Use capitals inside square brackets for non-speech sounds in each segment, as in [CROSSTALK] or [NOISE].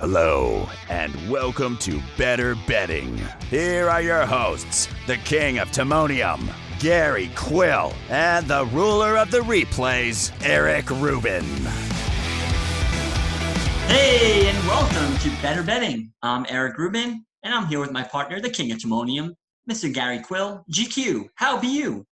Hello, and welcome to Better Betting. Here are your hosts, the king of Timonium, Gary Quill, and the ruler of the replays, Eric Rubin. Hey, and welcome to Better Betting. I'm Eric Rubin, and I'm here with my partner, the king of Timonium, Mr. Gary Quill. GQ, how be you?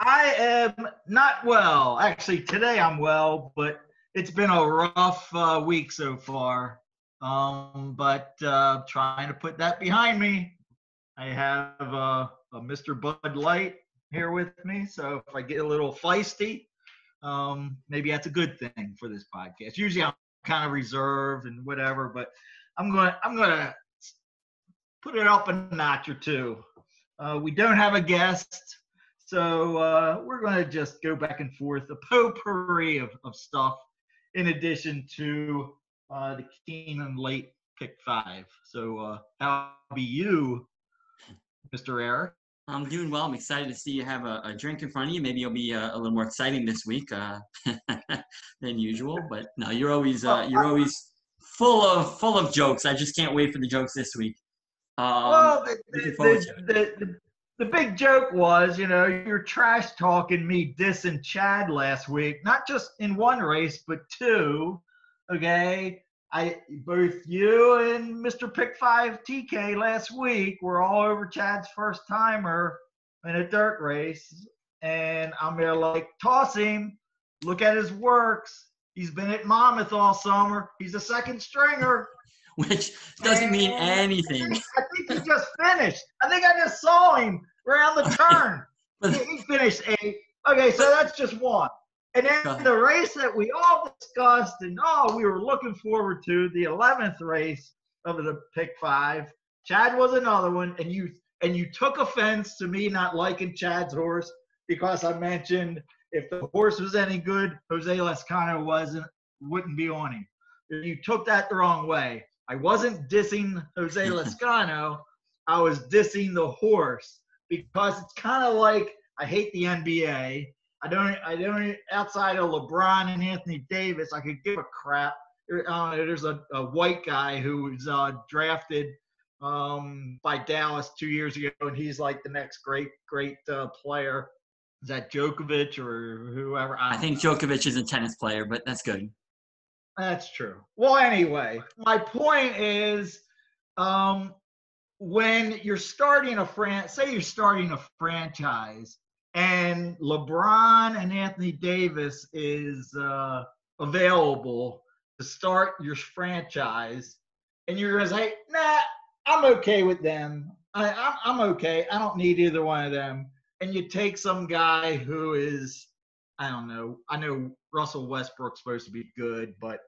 I am not well. Actually, today I'm well, but it's been a rough uh, week so far. Um, but uh, trying to put that behind me. I have uh, a Mr. Bud Light here with me, so if I get a little feisty, um, maybe that's a good thing for this podcast. Usually I'm kind of reserved and whatever, but I'm gonna I'm gonna put it up a notch or two. Uh, we don't have a guest, so uh, we're gonna just go back and forth, a potpourri of, of stuff in addition to uh, the Keeneland late pick five. So uh, how be you, Mr. Air? I'm doing well. I'm excited to see you have a, a drink in front of you. Maybe you'll be uh, a little more exciting this week uh, [LAUGHS] than usual. But no, you're always uh, you're always full of full of jokes. I just can't wait for the jokes this week. Um, well, the, the, the, the, big joke was, you know, you're trash talking me dissing Chad last week, not just in one race, but two. Okay. I both you and Mr. Pick Five TK last week were all over Chad's first timer in a dirt race. And I'm there like, toss him, look at his works. He's been at Monmouth all summer. He's a second stringer. [LAUGHS] Which doesn't mean anything. I think he just finished. I think I just saw him around the turn. [LAUGHS] he finished eight. Okay, so that's just one. And then the race that we all discussed and all we were looking forward to, the 11th race of the pick five. Chad was another one, and you and you took offense to me not liking Chad's horse because I mentioned if the horse was any good, Jose Lezcano wasn't wouldn't be on him. You took that the wrong way. I wasn't dissing Jose [LAUGHS] Lezcano. I was dissing the horse because it's kind of like I hate the NBA. I don't. I don't. Outside of LeBron and Anthony Davis, I could give a crap. Uh, there's a, a, white guy who was uh, drafted um, by Dallas two years ago, and he's like the next great, great uh, player. Is that Djokovic or whoever? I, I think know. Djokovic is a tennis player, but that's good. That's true. Well, anyway, my point is, um, when you're starting a fran, say you're starting a franchise, and LeBron and Anthony Davis is uh, available to start your franchise, and you're gonna say, "Nah, I'm okay with them. I, I'm, I'm okay. I don't need either one of them." And you take some guy who is, I don't know. I know Russell Westbrook's supposed to be good, but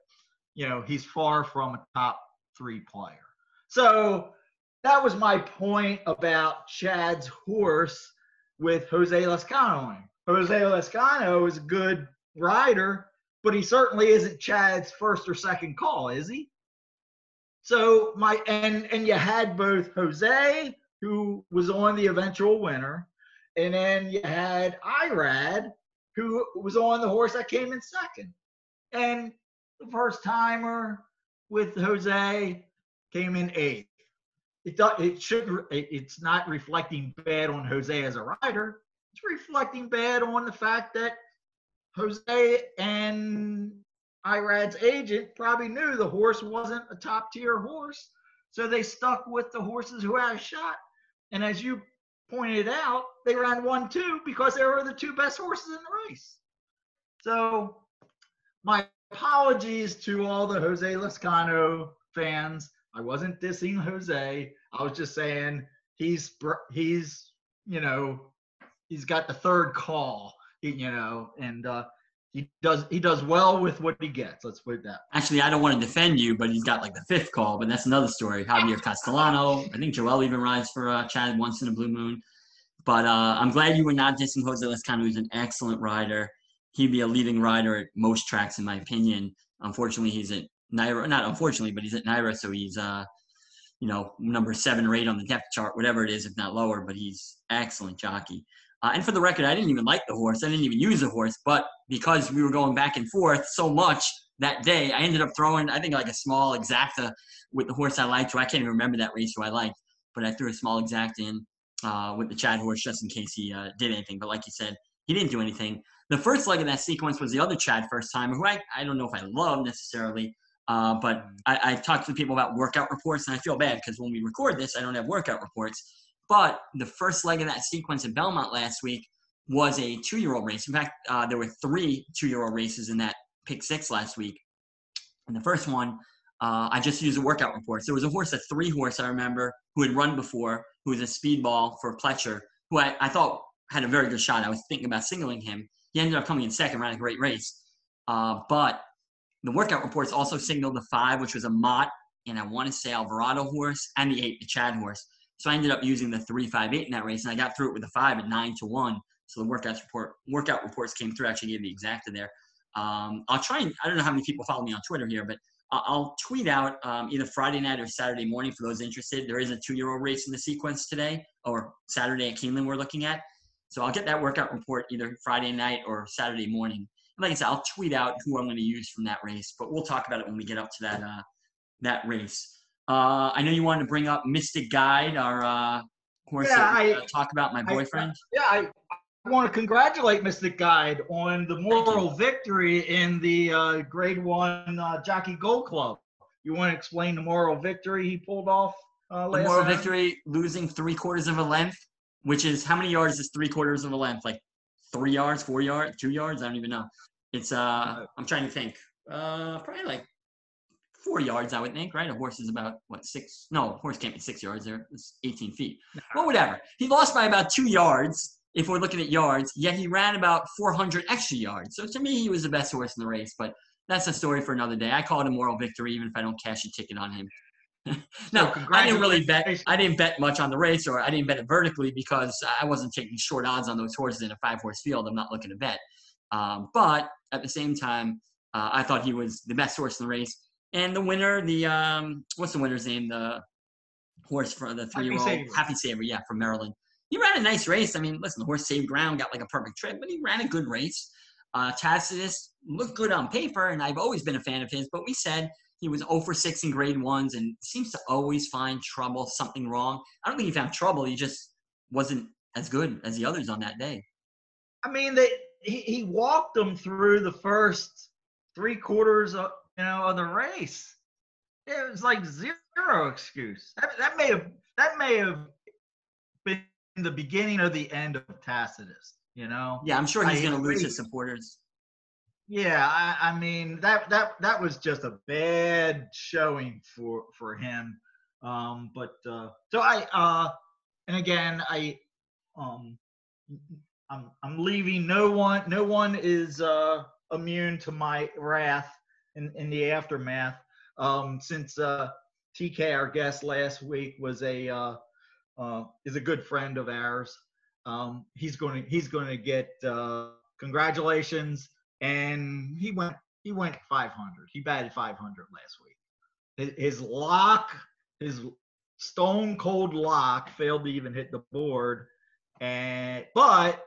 you know he's far from a top three player. So that was my point about Chad's horse with Jose Lezcano. Jose Lezcano is a good rider, but he certainly isn't Chad's first or second call, is he? So my and and you had both Jose, who was on the eventual winner, and then you had Irad, who was on the horse that came in second. And the first timer with Jose came in eighth it it should it's not reflecting bad on Jose as a rider. It's reflecting bad on the fact that Jose and Irad's agent probably knew the horse wasn't a top tier horse, so they stuck with the horses who had a shot. And as you pointed out, they ran one two because they were the two best horses in the race. So my apologies to all the Jose Lezcano fans. I wasn't dissing Jose. I was just saying he's he's you know he's got the third call, you know, and uh, he does he does well with what he gets. Let's put that. Actually, I don't want to defend you, but he's got like the fifth call, but that's another story. Javier Castellano, I think Joel even rides for uh, Chad once in a blue moon. But uh, I'm glad you were not dissing Jose Lezcano, who's an excellent rider. He'd be a leading rider at most tracks, in my opinion. Unfortunately, he's at NYRA. Not unfortunately, but he's at NYRA, so he's uh, you know, number seven or eight on the depth chart, whatever it is, if not lower. But he's excellent jockey. Uh, and for the record, I didn't even like the horse. I didn't even use the horse. But because we were going back and forth so much, that day. I ended up throwing, I think, like a small exacta with the horse I liked. Who I can't even remember that race who I liked, but I threw a small exacta in uh, with the Chad horse just in case he uh, did anything. But like you said, he didn't do anything. The first leg of that sequence was the other Chad first time, who I, I don't know if I love necessarily, uh, but. I, I talked to people about workout reports, and I feel bad because when we record this, I don't have workout reports. But the first leg of that sequence at Belmont last week was a two-year-old race. In fact, uh, there were three two-year-old races in that pick six last week. And the first one, uh, I just used a workout report. So there was a horse, a three horse I remember, who had run before, who was a speedball for Pletcher, who I, I thought had a very good shot. I was thinking about singling him. He ended up coming in second, ran a great race. Uh, but the workout reports also signaled the five, which was a Mott, and I want to say Alvarado horse, and the eight, the Chad horse. So I ended up using the three, five, eight in that race, and I got through it with a five at nine to one. So the workouts report, workout reports came through. I actually gave the exacta there. Um, I'll try and I don't know how many people follow me on Twitter here, but I'll tweet out um, either Friday night or Saturday morning for those interested. There is a two-year-old race in the sequence today, or Saturday at Keeneland we're looking at. So I'll get that workout report either Friday night or Saturday morning. And like I said, I'll tweet out who I'm going to use from that race, but we'll talk about it when we get up to that uh, that race. Uh, I know you wanted to bring up Mystic Guide, our uh, horse yeah, that we, uh, talk about my boyfriend. I, yeah, I, I want to congratulate Mystic Guide on the moral victory in the uh, Grade One uh, Jockey Gold Club. You want to explain the moral victory he pulled off? Uh, the moral victory, losing three quarters of a length which is how many yards is three quarters of a length? Like three yards, four yards, two yards? I don't even know. It's uh, I'm trying to think. Uh, probably like four yards, I would think, right? A horse is about what six? No, a horse can't be six yards. There, it's 18 feet. Well, whatever. He lost by about two yards. If we're looking at yards, yet he ran about 400 extra yards. So to me, he was the best horse in the race. But that's a story for another day. I call it a moral victory, even if I don't cash a ticket on him. [LAUGHS] no, I didn't really bet. I didn't bet much on the race, or I didn't bet it vertically because I wasn't taking short odds on those horses in a five horse field. I'm not looking to bet. Um, but at the same time, uh, I thought he was the best horse in the race. And the winner, the um, what's the winner's name? The horse for the three year old Happy Saver, yeah, from Maryland. He ran a nice race. I mean, listen, the horse saved ground, got like a perfect trip, but he ran a good race. Uh, Tacitus looked good on paper, and I've always been a fan of his. But we said he was 0 for 6 in grade ones and seems to always find trouble, something wrong. I don't think he found trouble. He just wasn't as good as the others on that day. I mean, they, he, he walked them through the first three quarters of, you know, of the race. It was like zero excuse. That, that may have that may have the beginning or the end of Tacitus. You know. Yeah, I'm sure he's going to lose his supporters. Yeah, I, I, mean that that that was just a bad showing for for him. Um, but uh, so I uh, and again I um, I'm I'm leaving. No one no one is uh, immune to my wrath in in the aftermath. Um, since uh, TK, our guest last week, was a uh, uh, is a good friend of ours. Um, he's going to he's going to get uh, congratulations and he went he went 500. He batted 500 last week. His lock, his stone cold lock, failed to even hit the board, and but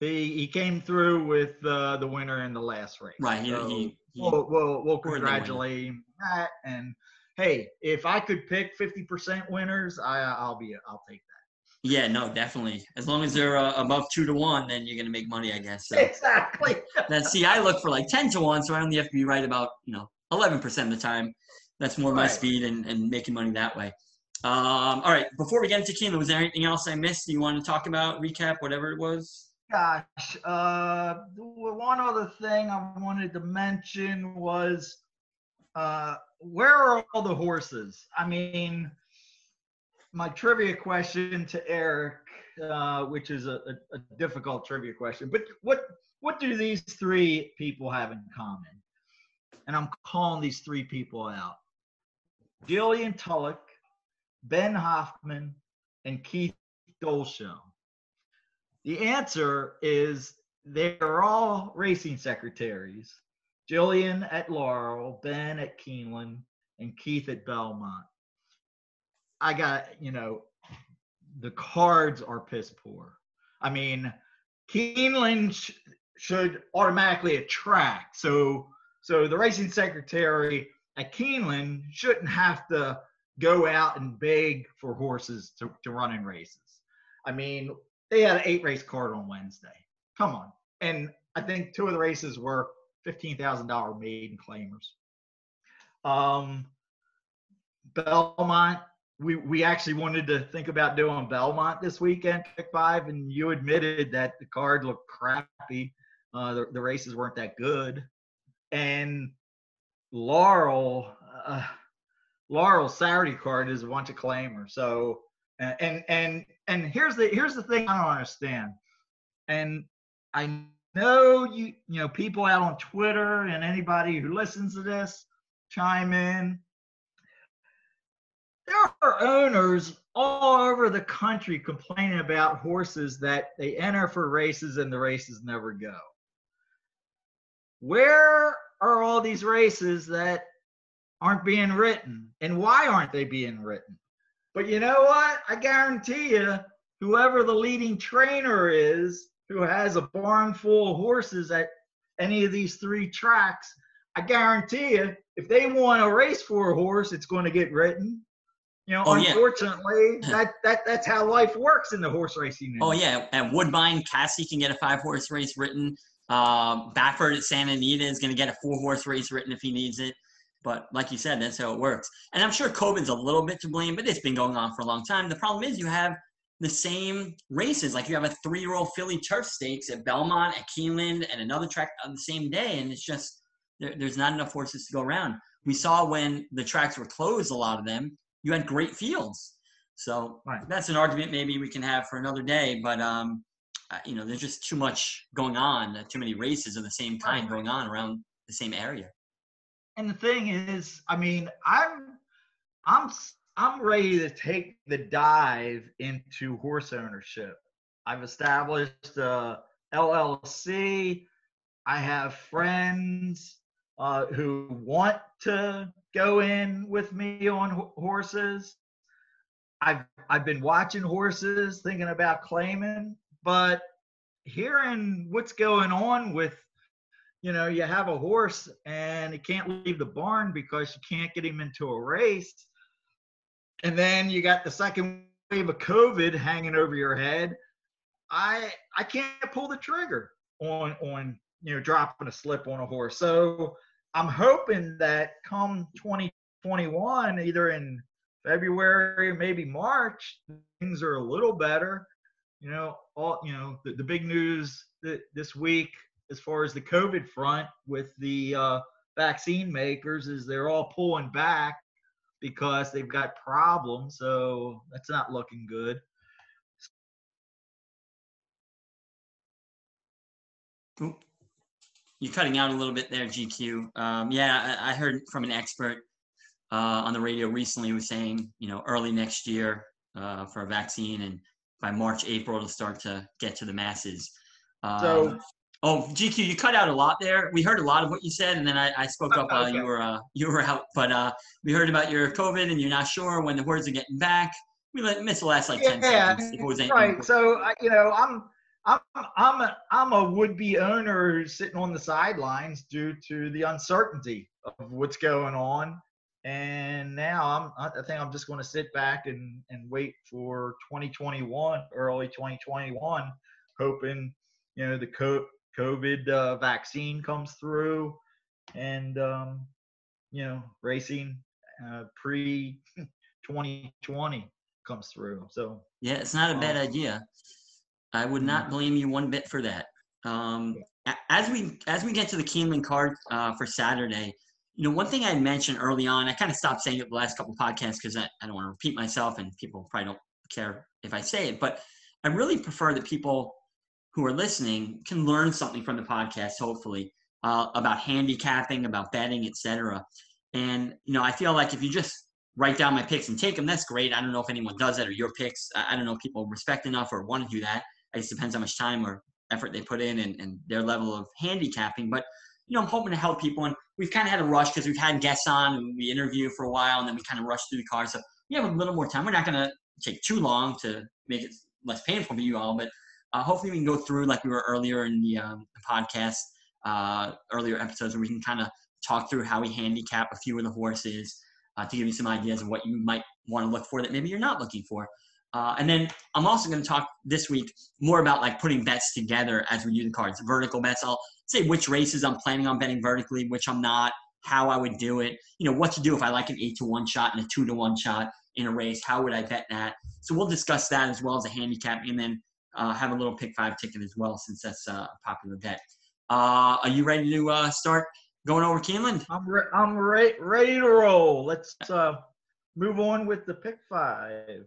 he he came through with uh, the winner in the last race. Right. So he, he, we'll, we'll, we'll congratulate him that. And hey, if I could pick 50% winners, I I'll be I'll take that. Yeah, no, definitely. As long as they're uh, above two to one, then you're gonna make money, I guess. So. Exactly. [LAUGHS] then see, I look for like ten to one, so I only have to be right about you know eleven percent of the time. That's more right. my speed and, and making money that way. Um, all right, before we get into Keeneland, was there anything else I missed you want to talk about, recap, whatever it was? Gosh, uh, one other thing I wanted to mention was uh, where are all the horses? I mean, my trivia question to Eric, uh, which is a, a, a, difficult trivia question, but what what do these three people have in common? And I'm calling these three people out: Jillian Tulloch, Ben Huffman, and Keith Dolshow. The answer is they're all racing secretaries. Jillian at Laurel, Ben at Keeneland, and Keith at Belmont. I got, you know, the cards are piss poor. I mean, Keeneland sh- should automatically attract. So So the racing secretary at Keeneland shouldn't have to go out and beg for horses to, to run in races. I mean, they had an eight race card on Wednesday. Come on. And I think two of the races were $15,000 maiden claimers. Um, Belmont, we, we actually wanted to think about doing Belmont this weekend, pick five, and you admitted that the card looked crappy. Uh, the, the races weren't that good. And Laurel, uh, Laurel Saturday card is a bunch of claimers. So and and and here's the here's the thing I don't understand. And I know you you know people out on Twitter and anybody who listens to this chime in. There are owners all over the country complaining about horses that they enter for races and the races never go. Where are all these races that aren't being written and why aren't they being written? But you know what? I guarantee you, whoever the leading trainer is who has a barn full of horses at any of these three tracks, I guarantee you, if they want a race for a horse, it's going to get written. You know, oh, unfortunately, yeah. [LAUGHS] that, that that's how life works in the horse racing. Oh yeah, at Woodbine, Casse can get a five horse race written. Uh, Baffert at Santa Anita is going to get a four horse race written if he needs it. But like you said, that's how it works. And I'm sure COVID's a little bit to blame, but it's been going on for a long time. The problem is you have the same races. Like you have a three-year-old filly turf stakes at Belmont, at Keeneland, and another track on the same day, and it's just there, there's not enough horses to go around. We saw when the tracks were closed, a lot of them, you had great fields. So right. that's an argument maybe we can have for another day. But um, you know, there's just too much going on, too many races of the same kind going on around the same area and the thing is, I mean, I'm I'm I'm ready to take the dive into horse ownership. I've established a LLC. I have friends uh, who want to go in with me on horses. I've I've been watching horses, thinking about claiming, but hearing what's going on with you know, you have a horse and he can't leave the barn because you can't get him into a race. And then you got the second wave of COVID hanging over your head. I I can't pull the trigger on on you know dropping a slip on a horse. So I'm hoping that come 2021, either in February, or maybe March, things are a little better. You know, all you know, the, the big news this week as far as the COVID front with the uh, vaccine makers is they're all pulling back because they've got problems. So that's not looking good. You're cutting out a little bit there, GQ. Um, yeah, I, I, heard from an expert uh, on the radio recently who was saying, you know, early next year uh, for a vaccine, and by March, April, it'll start to get to the masses. Um, so Oh, GQ, you cut out a lot there. We heard a lot of what you said, and then I, I spoke up while okay. you were uh, you were out. But uh, we heard about your COVID, and you're not sure when the words are getting back. We let, missed the last like ten seconds. yeah, right. So you know, I'm I'm I'm a I'm a would be owner sitting on the sidelines due to the uncertainty of what's going on, and now I'm I think I'm just going to sit back and and wait for 2021, early 2021, hoping you know the co- COVID uh, vaccine comes through, and um, you know, racing uh, pre 2020 comes through. So yeah, it's not a bad um, idea. I would not mm-hmm. blame you one bit for that. Um, as we as we get to the Keeneland card uh, for Saturday, you know, one thing I mentioned early on, I kind of stopped saying it the last couple podcasts because I, I don't want to repeat myself, and people probably don't care if I say it, but I really prefer that people who are listening can learn something from the podcast, hopefully, uh, about handicapping, about betting, etc. And you know, I feel like if you just write down my picks and take them, that's great. I don't know if anyone does that or your picks. I don't know if people respect enough or want to do that. It just depends how much time or effort they put in and, and their level of handicapping. But you know, I'm hoping to help people. And we've kind of had a rush because we've had guests on and we interview for a while and then we kind of rush through the cards. So we have a little more time. We're not going to take too long to make it less painful for you all, but uh, hopefully we can go through like we were earlier in the, um, podcast, uh, earlier episodes where we can kind of talk through how we handicap a few of the horses uh, to give you some ideas of what you might want to look for that maybe you're not looking for. Uh, and then I'm also going to talk this week more about like putting bets together as we do the cards, vertical bets. I'll say which races I'm planning on betting vertically, which I'm not, how I would do it, you know, what to do if I like an eight to one shot and a two to one shot in a race. How would I bet that? So we'll discuss that as well as a handicap, and then uh, have a little pick five ticket as well, since that's uh, a popular bet. Uh, are you ready to uh, start going over Keeneland? I'm re- I'm re- ready to roll. Let's uh, move on with the pick five.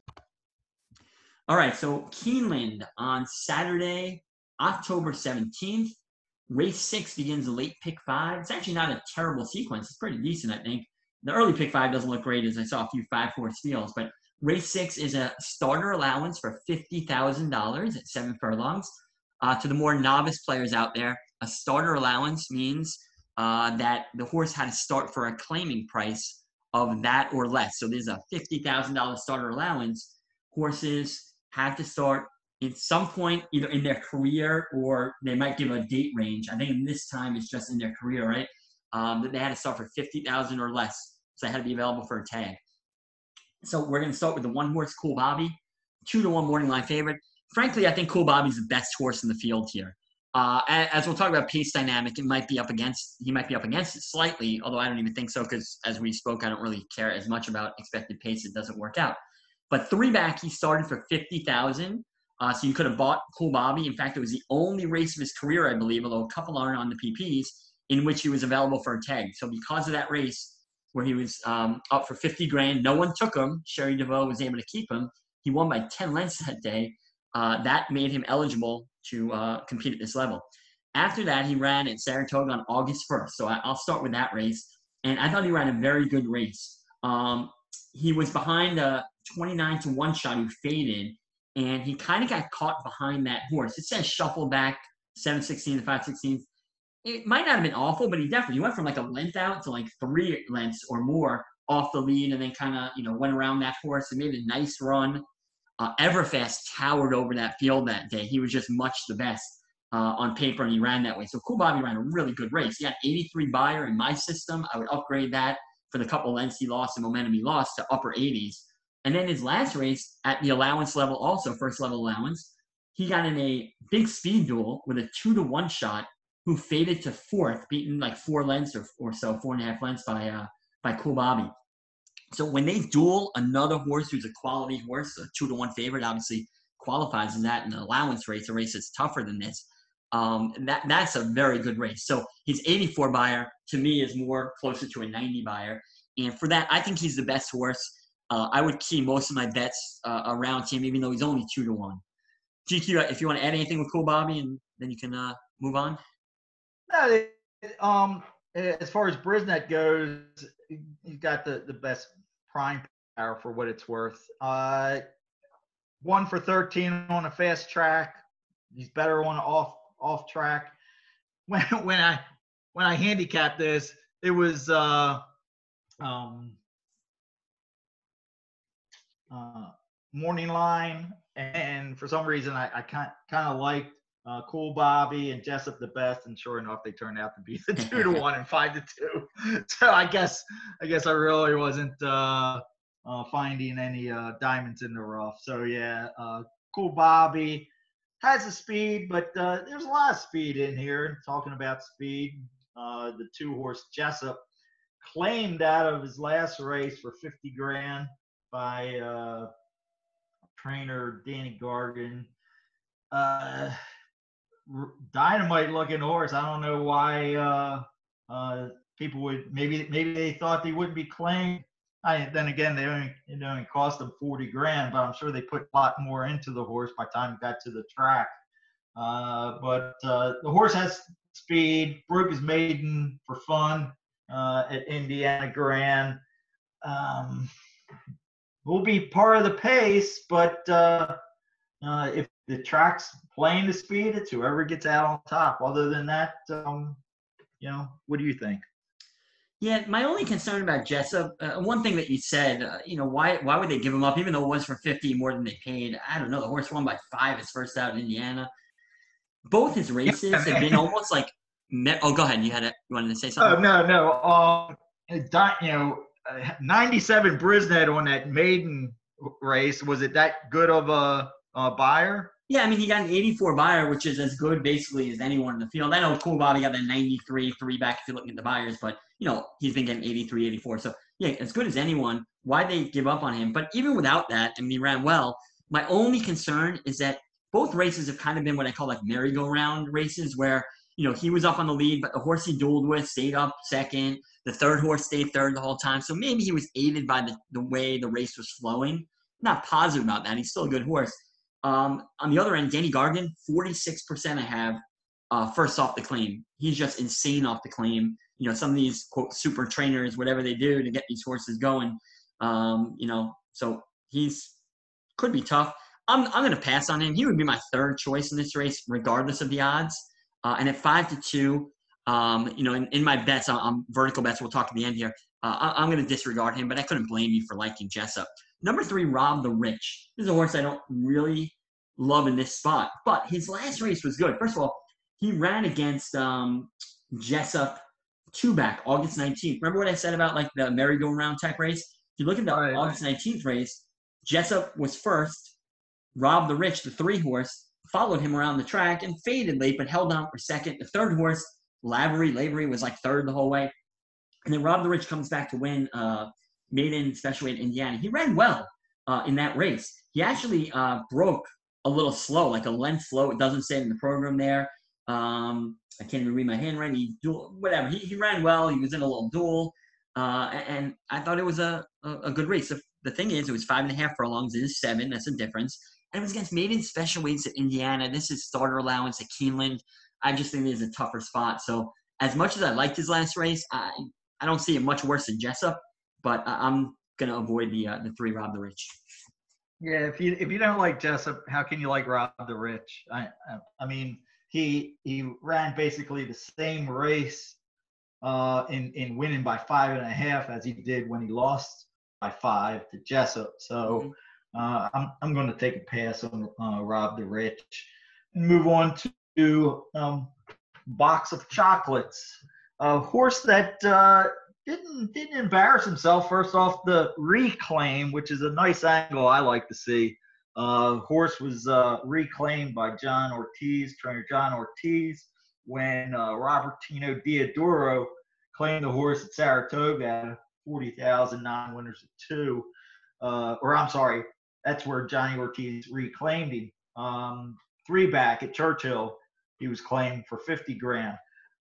All right, so Keeneland on Saturday, October 17th. Race six begins the late pick five. It's actually not a terrible sequence. It's pretty decent, I think. The early pick five doesn't look great, as I saw a few five horse steals, but race six is a starter allowance for $50,000 at seven furlongs. Uh, to the more novice players out there, a starter allowance means uh, that the horse had to start for a claiming price of that or less. So there's a $50,000 starter allowance. Horses have to start at some point, either in their career or they might give a date range. I think in this time it's just in their career, right? Um, that they had to start for 50000 or less. So they had to be available for a tag. So we're going to start with the one horse, Cool Bobby, two to one morning line favorite. Frankly, I think Cool Bobby's the best horse in the field here. Uh, as we'll talk about pace dynamic, it might be up against he might be up against it slightly, although I don't even think so because as we spoke, I don't really care as much about expected pace. It doesn't work out. But three back, he started for fifty thousand. Uh, so you could have bought Cool Bobby. In fact, it was the only race of his career, I believe, although a couple aren't on the PPs, in which he was available for a tag. So because of that race, where he was um, up for 50 grand, no one took him. Cherie DeVaux was able to keep him. He won by 10 lengths that day. Uh, that made him eligible to uh, compete at this level. After that, he ran at Saratoga on August 1st. So I, will start with that race. And I thought he ran a very good race. Um, he was behind a 29 to 1 shot who faded, and he kind of got caught behind that horse. It says shuffle back 716 to 516. It might not have been awful, but he definitely went from like a length out to like three lengths or more off the lead and then kind of, you know, went around that horse and made a nice run. Uh, Everfast towered over that field that day. He was just much the best uh, on paper, and he ran that way. So Cool Bobby ran a really good race. He had 83 Beyer in my system. I would upgrade that for the couple lengths he lost and momentum he lost to upper 80s. And then his last race at the allowance level, also first level allowance, he got in a big speed duel with a two to one shot, who faded to fourth, beaten like four lengths or, or so, four and a half lengths by uh, by Cool Bobby. So when they duel another horse who's a quality horse, a two to one favorite, obviously qualifies in that in an allowance race, a race that's tougher than this. Um, that that's a very good race. So his 84 Beyer to me is more closer to a 90 Beyer, and for that, I think he's the best horse. Uh, I would key most of my bets uh, around him, even though he's only two to one. GQ, if you want to add anything with Cool Bobby, and then you can uh, move on. No, um, as far as Brisnet goes, he's got the, the best prime power for what it's worth. Uh, one for 13 on a fast track. He's better on off off track. [LAUGHS] When when I when I handicapped this, it was uh, um, uh, morning line, and for some reason I, I kind kind of liked uh, Cool Bobby and Jessup the best, and sure enough, they turned out to be the two to one and five to two. [LAUGHS] So I guess I guess I really wasn't uh, uh, finding any uh, diamonds in the rough. So yeah, uh, Cool Bobby has the speed, but uh, there's a lot of speed in here. Talking about speed, the two horse Jessup claimed out of his last race for 50 grand by trainer Danny Gargan. Dynamite looking horse. I don't know why uh, uh, people would maybe maybe they thought they wouldn't be claimed. I, then again, they only it only cost them forty grand, but I'm sure they put a lot more into the horse by the time it got to the track. Uh, but uh, the horse has speed. Broke his maiden for fun uh, at Indiana Grand. Um, will be part of the pace, but uh, if the track's playing the speed, it's whoever gets out on top. Other than that, um, you know, what do you think? Yeah, my only concern about Jessup, uh, one thing that you said, uh, you know, why why would they give him up, even though it was for 50 more than they paid? I don't know. The horse won by five his first out in Indiana. Both his races have been [LAUGHS] almost like oh, go ahead. You had a, you wanted to say something. Oh no, no. Um, you know, uh, 97 Brisnet on that maiden race. Was it that good of a, a Beyer? Yeah, I mean, he got an 84 Beyer, which is as good basically as anyone in the field. I know Cool Bobby got a 93 three back if you're looking at the Beyers, but you know he's been getting 83, 84. So yeah, as good as anyone. Why they give up on him? But even without that, I mean, he ran well. My only concern is that both races have kind of been what I call like merry-go-round races, where you know he was up on the lead, but the horse he dueled with stayed up second. The third horse stayed third the whole time. So maybe he was aided by the, the way the race was flowing. Not positive about that. He's still a good horse. Um, on the other end, Danny Gargan, 46% I have uh, first off the claim. He's just insane off the claim. You know, some of these quote super trainers, whatever they do to get these horses going, um, you know, so he's could be tough. I'm, I'm going to pass on him. He would be my third choice in this race, regardless of the odds. Uh, and at five to two, um, you know, in, in my bets, I'm, I'm vertical bets. We'll talk at the end here. Uh, I, I'm going to disregard him, but I couldn't blame you for liking Jessup. Number three, Rob the Rich. This is a horse I don't really love in this spot, but his last race was good. First of all, he ran against um, Jessup two back August 19th. Remember what I said about like the merry-go-round type race? If you look at the Right. August 19th race, Jessup was first. Rob the Rich, the three horse, followed him around the track and faded late, but held on for second. The third horse, Lavery, Lavery was like third the whole way. And then Rob the Rich comes back to win uh, maiden special weight in Indiana. He ran well uh, in that race. He actually uh, broke a little slow, like a length slow. It doesn't say in the program there. Um, I can't even read my handwriting. He whatever. He, he ran well. He was in a little duel, uh, and, and I thought it was a, a, a good race. The, the thing is, it was five and a half furlongs. It is seven. That's a difference. And it was against maiden special weights at Indiana. This is starter allowance at Keeneland. I just think there's a tougher spot. So as much as I liked his last race, I I don't see it much worse than Jessup. But I'm gonna avoid the uh, the three Rob the Rich. Yeah, if you if you don't like Jessup, how can you like Rob the Rich? I I, I mean, he he ran basically the same race uh, in in winning by five and a half as he did when he lost by five to Jessup. So uh, I'm I'm going to take a pass on uh, Rob the Rich and move on to um, box of chocolates. A horse that uh, didn't didn't embarrass himself. First off, the reclaim, which is a nice angle I like to see. Uh, horse was uh, reclaimed by John Ortiz, trainer John Ortiz, when uh, Robertino Diodoro claimed the horse at Saratoga at 40,000, non-winners at two. Uh, or I'm sorry, that's where Johnny Ortiz reclaimed him. Um, three back at Churchill, he was claimed for 50 grand.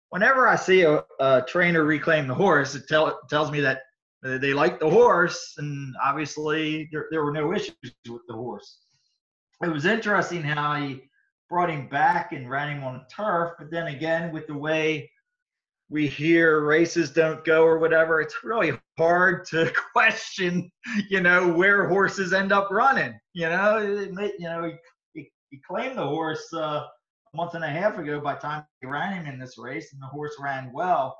Whenever I see a, a trainer reclaim the horse, it, tell, tells me that they like the horse, and obviously there, there were no issues with the horse. It was interesting how he brought him back and ran him on turf, but then again, with the way we hear races don't go or whatever, it's really hard to [LAUGHS] question, you know, where horses end up running. You know, you know, he, he, he claimed the horse uh, month and a half ago by the time he ran him in this race, and the horse ran well.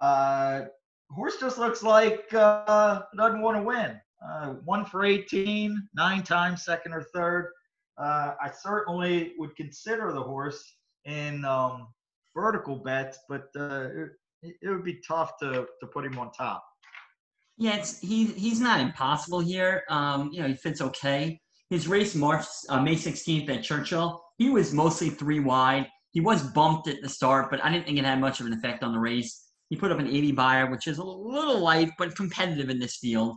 Uh, horse just looks like uh, doesn't want to win. Uh, one for 18, nine times second or third. Uh, I certainly would consider the horse in um, vertical bets, but uh, it, it would be tough to, to put him on top. Yeah, it's he he's not impossible here. Um, you know, he fits okay. His race March uh, May 16th at Churchill, he was mostly three wide. He was bumped at the start, but I didn't think it had much of an effect on the race. He put up an 80 Beyer, which is a little light, but competitive in this field.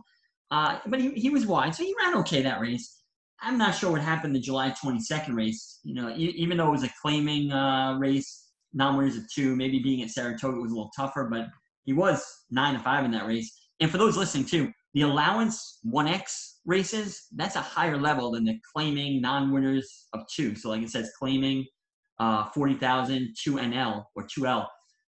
Uh, but he, he was wide, so he ran okay that race. I'm not sure what happened the July 22nd race. You know, e- even though it was a claiming uh, race, non-winners of two, maybe being at Saratoga was a little tougher, but he was nine to five in that race. And for those listening too, the allowance 1X races, that's a higher level than the claiming non-winners of two. So like it says claiming uh, 40,000, 2NL or 2L.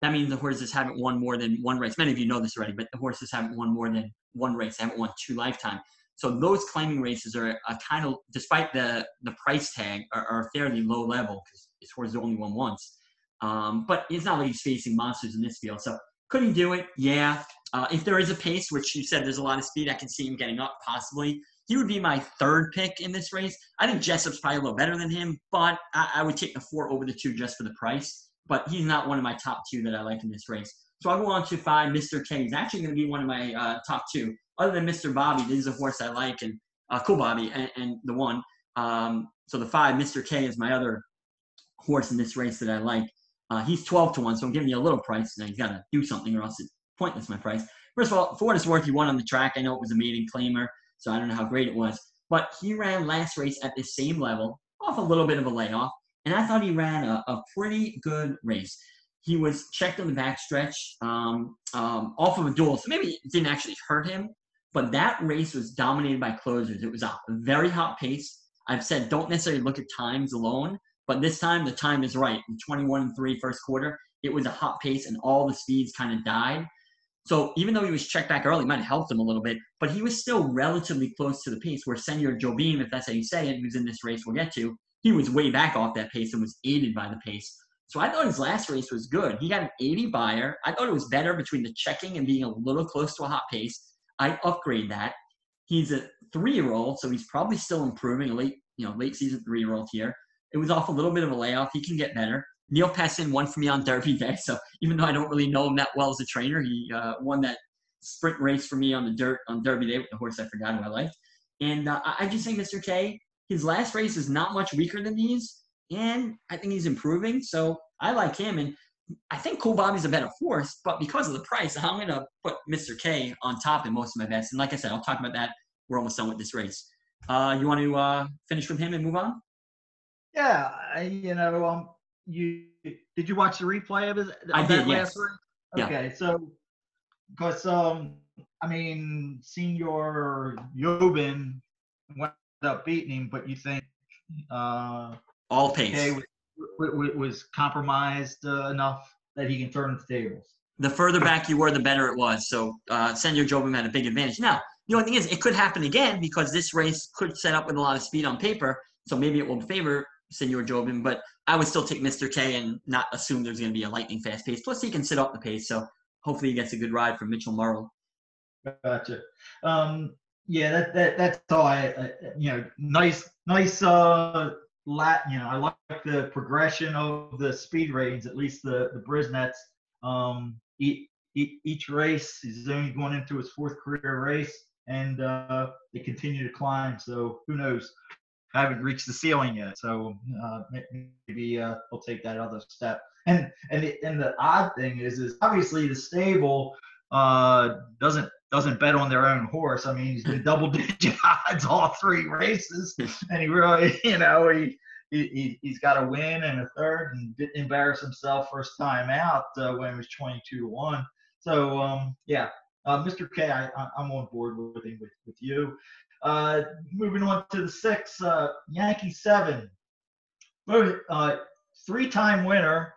That means the horses haven't won more than one race. Many of you know this already, but the horses haven't won more than one race. They haven't won two lifetime. So those claiming races are a kind of, despite the the price tag, are, are fairly low level because this horse only won once. Um, but it's not like he's facing monsters in this field. So could he do it? Yeah. Uh, if there is a pace, which you said there's a lot of speed, I can see him getting up possibly. He would be my third pick in this race. I think Jessup's probably a little better than him, but I, I would take the four over the two just for the price. but he's not one of my top two that I like in this race. So I'll go on to five. Mr. K. He's actually going to be one of my uh, top two. Other than Mr. Bobby, this is a horse I like, and uh, Cool Bobby, and, and the one. Um, so the five, Mr. K, is my other horse in this race that I like. Uh, he's 12 to 1, so I'm giving you a little price. Now he's got to do something or else it's pointless, my price. First of all, for what it's worth, he won on the track. I know it was a maiden claimer, so I don't know how great it was. But he ran last race at the same level, off a little bit of a layoff, and I thought he ran a, a pretty good race. He was checked on the backstretch um, um, off of a duel, so maybe it didn't actually hurt him, but that race was dominated by closers. It was a very hot pace. I've said don't necessarily look at times alone, but this time the time is right. In 21 and 3 first quarter, it was a hot pace and all the speeds kind of died. So even though he was checked back early, might have helped him a little bit, but he was still relatively close to the pace where Senor Jobim, if that's how you say it, who's in this race we'll get to, he was way back off that pace and was aided by the pace. So I thought his last race was good. He got an 80 Beyer. I thought it was better between the checking and being a little close to a hot pace. I upgrade that. He's a three-year-old, so he's probably still improving. Late, you know, late season three-year-old here. It was off a little bit of a layoff. He can get better. Neil Pessin won for me on Derby [LAUGHS] Day, so even though I don't really know him that well as a trainer, he uh, won that sprint race for me on the dirt on Derby Day with the horse I forgot who I liked. And uh, I just say, Mr. K, his last race is not much weaker than these, and I think he's improving. So I like him, and I think Cool Bobby's a better horse, but because of the price, I'm going to put Mr. K on top in most of my bets. And like I said, I'll talk about that. We're almost done with this race. Uh, you want to uh, finish with him and move on? Yeah, I, you know, um, you did you watch the replay of his? Of I did. Yes. Yeah. Okay, so because um, I mean, Senor Jobim went up beating him, but you think uh, all pace okay, was, was compromised uh, enough that he can turn the tables. The further back you were, the better it was. So uh, Senor Jobim had a big advantage. Now, the only thing is, it could happen again because this race could set up with a lot of speed on paper. So maybe it will favor Senor Jobim, but I would still take Mr. K and not assume there's going to be a lightning fast pace. Plus, he can sit up the pace, so hopefully he gets a good ride from Mitchell Murrill. Gotcha. Um, yeah, that, that that's all I, I you know, nice nice uh lat. You know, I like the progression of the speed ratings. At least the the Brisnets. Um, each, each race is only going into his fourth career race, and uh, they continue to climb. So who knows? I haven't reached the ceiling yet, so uh, maybe uh, we'll take that other step. And and the, and the odd thing is, is obviously the stable uh, doesn't doesn't bet on their own horse. I mean, he's been double digit [LAUGHS] odds all three races, [LAUGHS] and he really, [LAUGHS] you know, he. He, he's got a win and a third and didn't embarrass himself first time out uh, when he was 22 to 1. So, um, yeah, uh, Mr. K, I, I'm on board with him with, with you. Uh, moving on to the six, uh, Yankee seven. Uh, three-time winner,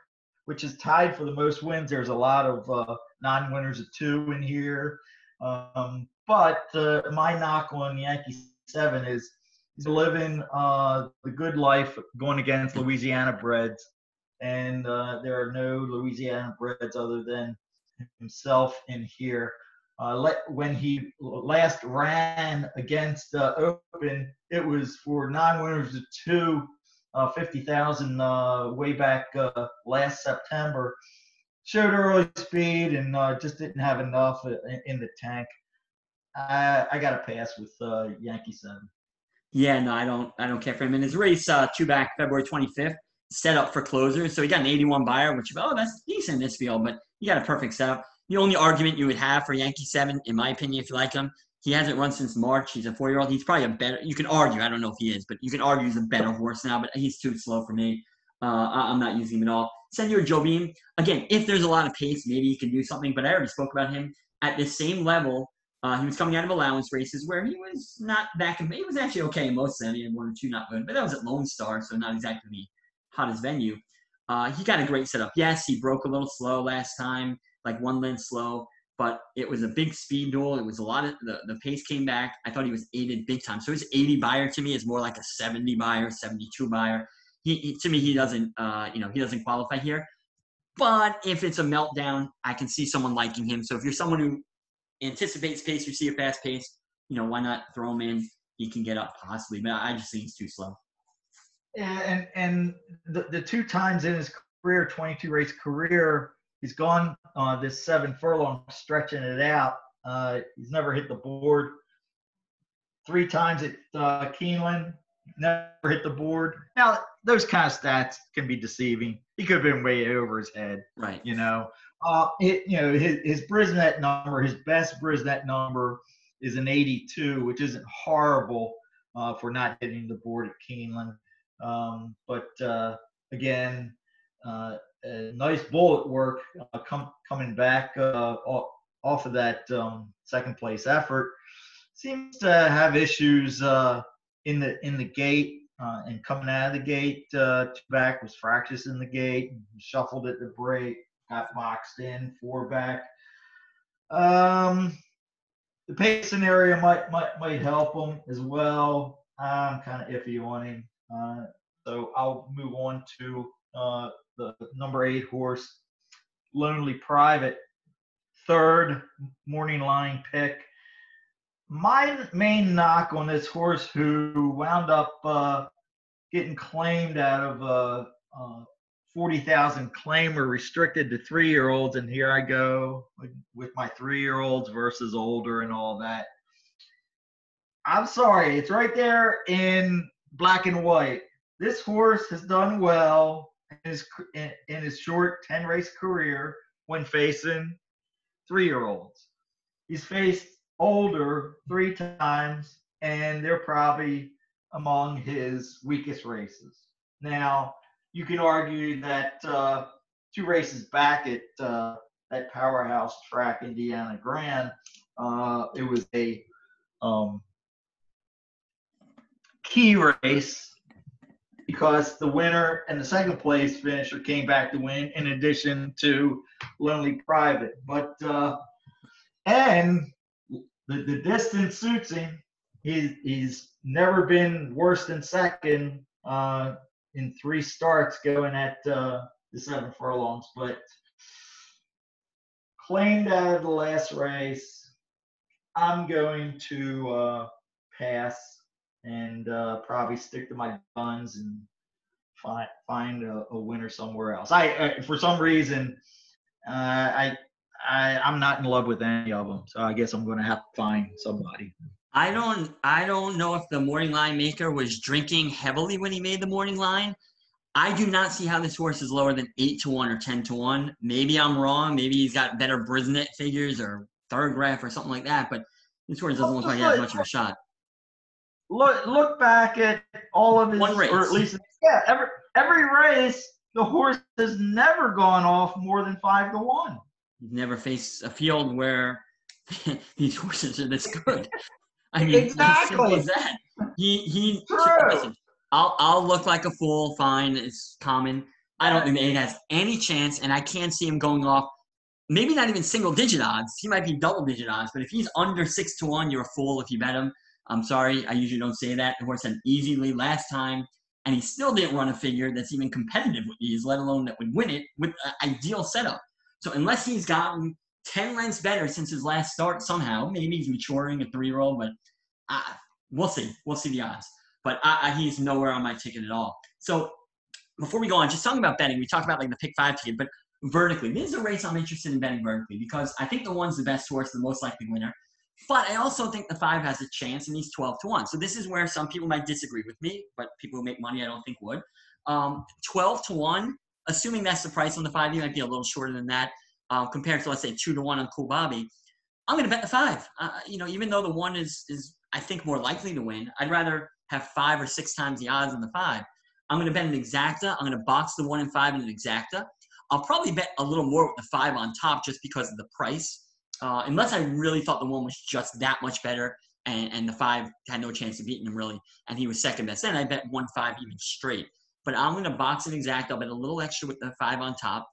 which is tied for the most wins. There's a lot of uh, non-winners of two in here. Um, but uh, my knock on Yankee seven is he's living uh, the good life going against Louisiana breds. And there are no Louisiana breds other than himself in here. Uh, when he last ran against uh, Open, it was for non-winners of two, uh, 50,000 uh, way back uh, last September. Showed early speed and uh, just didn't have enough in the tank. I, I got to pass with Yankee Seven. Yeah, no, I don't. I don't care for him in his race. two back February 25th, set up for closers. So he got an 81 Beyer, which oh, that's decent in this field, but he got a perfect setup the only argument you would have for Yankee Seven, in my opinion, if you like him, he hasn't run since March. He's a four-year-old. He's probably a better. You can argue. I don't know if he is, but you can argue he's a better horse now. But he's too slow for me. Uh, I'm not using him at all. Senor Jobim, again, if there's a lot of pace, maybe he can do something. But I already spoke about him at the same level. Uh, he was coming out of allowance races where he was not back. He was actually okay most of them. He had one or two not good, but that was at Lone Star, so not exactly the hottest venue. Uh, he got a great setup. Yes, he broke a little slow last time, like one length slow but it was a big speed duel. It was a lot of the, the pace came back. I thought he was aided big time. So his 80 Beyer to me is more like a 70 Beyer, 72 Beyer. He, he to me he doesn't uh, you know he doesn't qualify here. But if it's a meltdown, I can see someone liking him. So if you're someone who anticipates pace, you see a fast pace, you know why not throw him in? He can get up possibly, but I just think he's too slow. Yeah, and and the, the two times in his career, 22 race career. He's gone uh, this seven furlong, stretching it out. Uh, he's never hit the board. Three times at uh, Keeneland, never hit the board. Now, those kind of stats can be deceiving. He could have been way over his head. Right. You know, uh, it, you know his, his Brisnet number, his best Brisnet number is an 82, which isn't horrible uh, for not hitting the board at Keeneland. Um, but uh, again, uh, nice bullet work uh, com- coming back uh, off, off of that um, second place effort. Seems to have issues uh, in the in the gate and coming out of the gate. back was fractious in the gate, shuffled at the break, got boxed in, four back. Um, the pace scenario might might might help him as well. I'm kind of iffy on him, uh, so I'll move on to uh, the number eight horse, Lonely Private, third morning line pick. My main knock on this horse, who wound up uh, getting claimed out of uh, uh 40,000 claimer restricted to three year olds, and here I go with my three year olds versus older and all that. I'm sorry, it's right there in black and white. This horse has done well in his, in, in his short 10 race career when facing three year olds. He's faced older three times, and they're probably among his weakest races. Now, you can argue that uh, two races back at uh, that powerhouse track, Indiana Grand, uh, it was a um, key race because the winner and the second place finisher came back to win in addition to Lonely Private. But uh, and the, the distance suits him. He's he's never been worse than second uh, in three starts going at uh, the seven furlongs, but claimed out of the last race. I'm going to uh, pass and uh, probably stick to my guns and find find a, a winner somewhere else. I, I for some reason uh, I I I'm not in love with any of them, so I guess I'm going to have to find somebody. I don't I don't know if the morning line maker was drinking heavily when he made the morning line. I do not see how this horse is lower than eight to one or ten to one. Maybe I'm wrong. Maybe he's got better Brisnet figures or Thoro-Graph or something like that. But this horse doesn't look like he has much of a shot. Look look back at all of his One race. or at least yeah, every every race the horse has never gone off more than five to one. He's never faced a field where [LAUGHS] these horses are this good. [LAUGHS] I mean, exactly. that. He he. True. Listen, I'll I'll look like a fool. Fine, it's common. I don't think he has any chance, and I can't see him going off. Maybe not even single digit odds. He might be double digit odds, but if he's under six to one, you're a fool if you bet him. I'm sorry, I usually don't say that. The horse had easy lead last time, and he still didn't run a figure that's even competitive with these, let alone that would win it with an ideal setup. So unless he's gotten 10 lengths better since his last start somehow. Maybe he's maturing a three year old, but uh, we'll see. We'll see the odds. But he's nowhere on my ticket at all. So before we go on, just talking about betting, we talked about like the pick five ticket, but vertically, this is a race I'm interested in betting vertically because I think the one's the best horse, the most likely winner. But I also think the five has a chance and he's 12 to 1. So this is where some people might disagree with me, but people who make money I don't think would. Um, 12 to 1, assuming that's the price on the five, you might be a little shorter than that uh, compared to let's say two to one on Cool Bobby, I'm going to bet the five. Uh, you know, even though the one is is I think more likely to win, I'd rather have five or six times the odds on the five. I'm going to bet an exacta. I'm going to box the one and five in an exacta. I'll probably bet a little more with the five on top just because of the price. Uh, unless I really thought the one was just that much better and, and the five had no chance of beating him really, and he was second best. Then I bet one five even straight. But I'm going to box an exact. I'll bet a little extra with the five on top.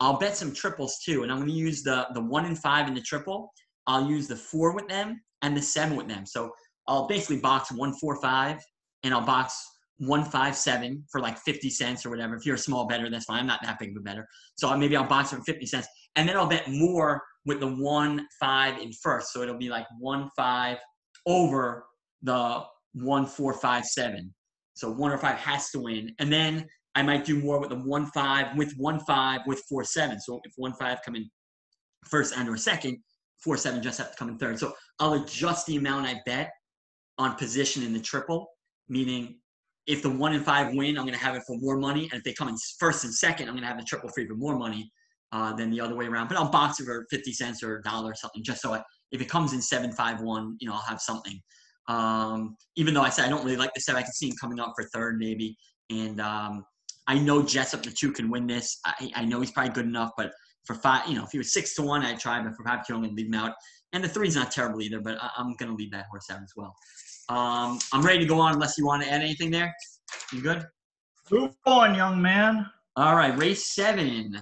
I'll bet some triples too, and I'm going to use the the one and five in the triple. I'll use the four with them and the seven with them. So I'll basically box one four five, and I'll box one five seven for like fifty cents or whatever. If you're a small bettor, that's fine. I'm not that big of a bettor, so maybe I'll box it for fifty cents, and then I'll bet more with the one five in first. So it'll be like one five over the one four five seven. So one or five has to win, and then I might do more with the one five with one five with four seven. So if one five come in first and or second, four seven just have to come in third. So I'll adjust the amount I bet on position in the triple, meaning if the one and five win, I'm going to have it for more money, and if they come in first and second, I'm going to have the triple for even more money uh, than the other way around. But I'll box it for fifty cents or a dollar or something, just so I, if it comes in seven five one, you know, I'll have something. Um, even though I said I don't really like the seven, I can see him coming up for third maybe, and um, I know Jessup the two can win this. I, I know he's probably good enough, but for five, you know, if he was six to one, I'd try, but for five to one, gonna leave him out. And the three's not terrible either, but I, am gonna leave that horse out as well. Um, I'm ready to go on unless you want to add anything there. You good? Move on, young man. All right, race seven,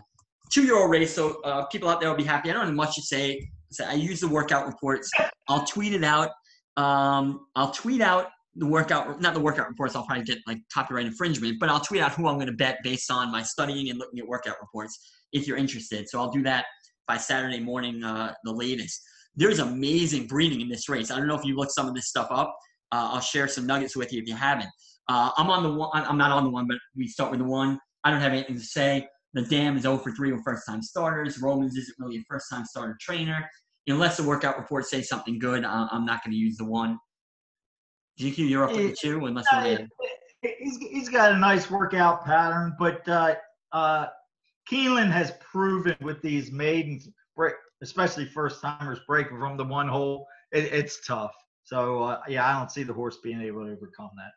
two-year-old race. So uh, people out there will be happy. I don't have much to say. So I use the workout reports. I'll tweet it out. Um, I'll tweet out the workout, not the workout reports. I'll probably get like copyright infringement, but I'll tweet out who I'm going to bet based on my studying and looking at workout reports. If you're interested, so I'll do that by Saturday morning, uh, the latest. There's amazing breeding in this race. I don't know if you looked some of this stuff up. Uh, I'll share some nuggets with you if you haven't. Uh, I'm on the one. I'm not on the one, but we start with the one. I don't have anything to say. The Dam is 0 for 3 with first time starters. Romans isn't really a first time starter trainer. Unless the workout report says something good, I'm not going to use the one. GQ, you're up with the two, unless you He's, he's got a nice workout pattern, but uh, uh, Keeneland has proven with these maidens, break, especially first timers breaking from the one hole, it, it's tough. So uh, yeah, I don't see the horse being able to overcome that.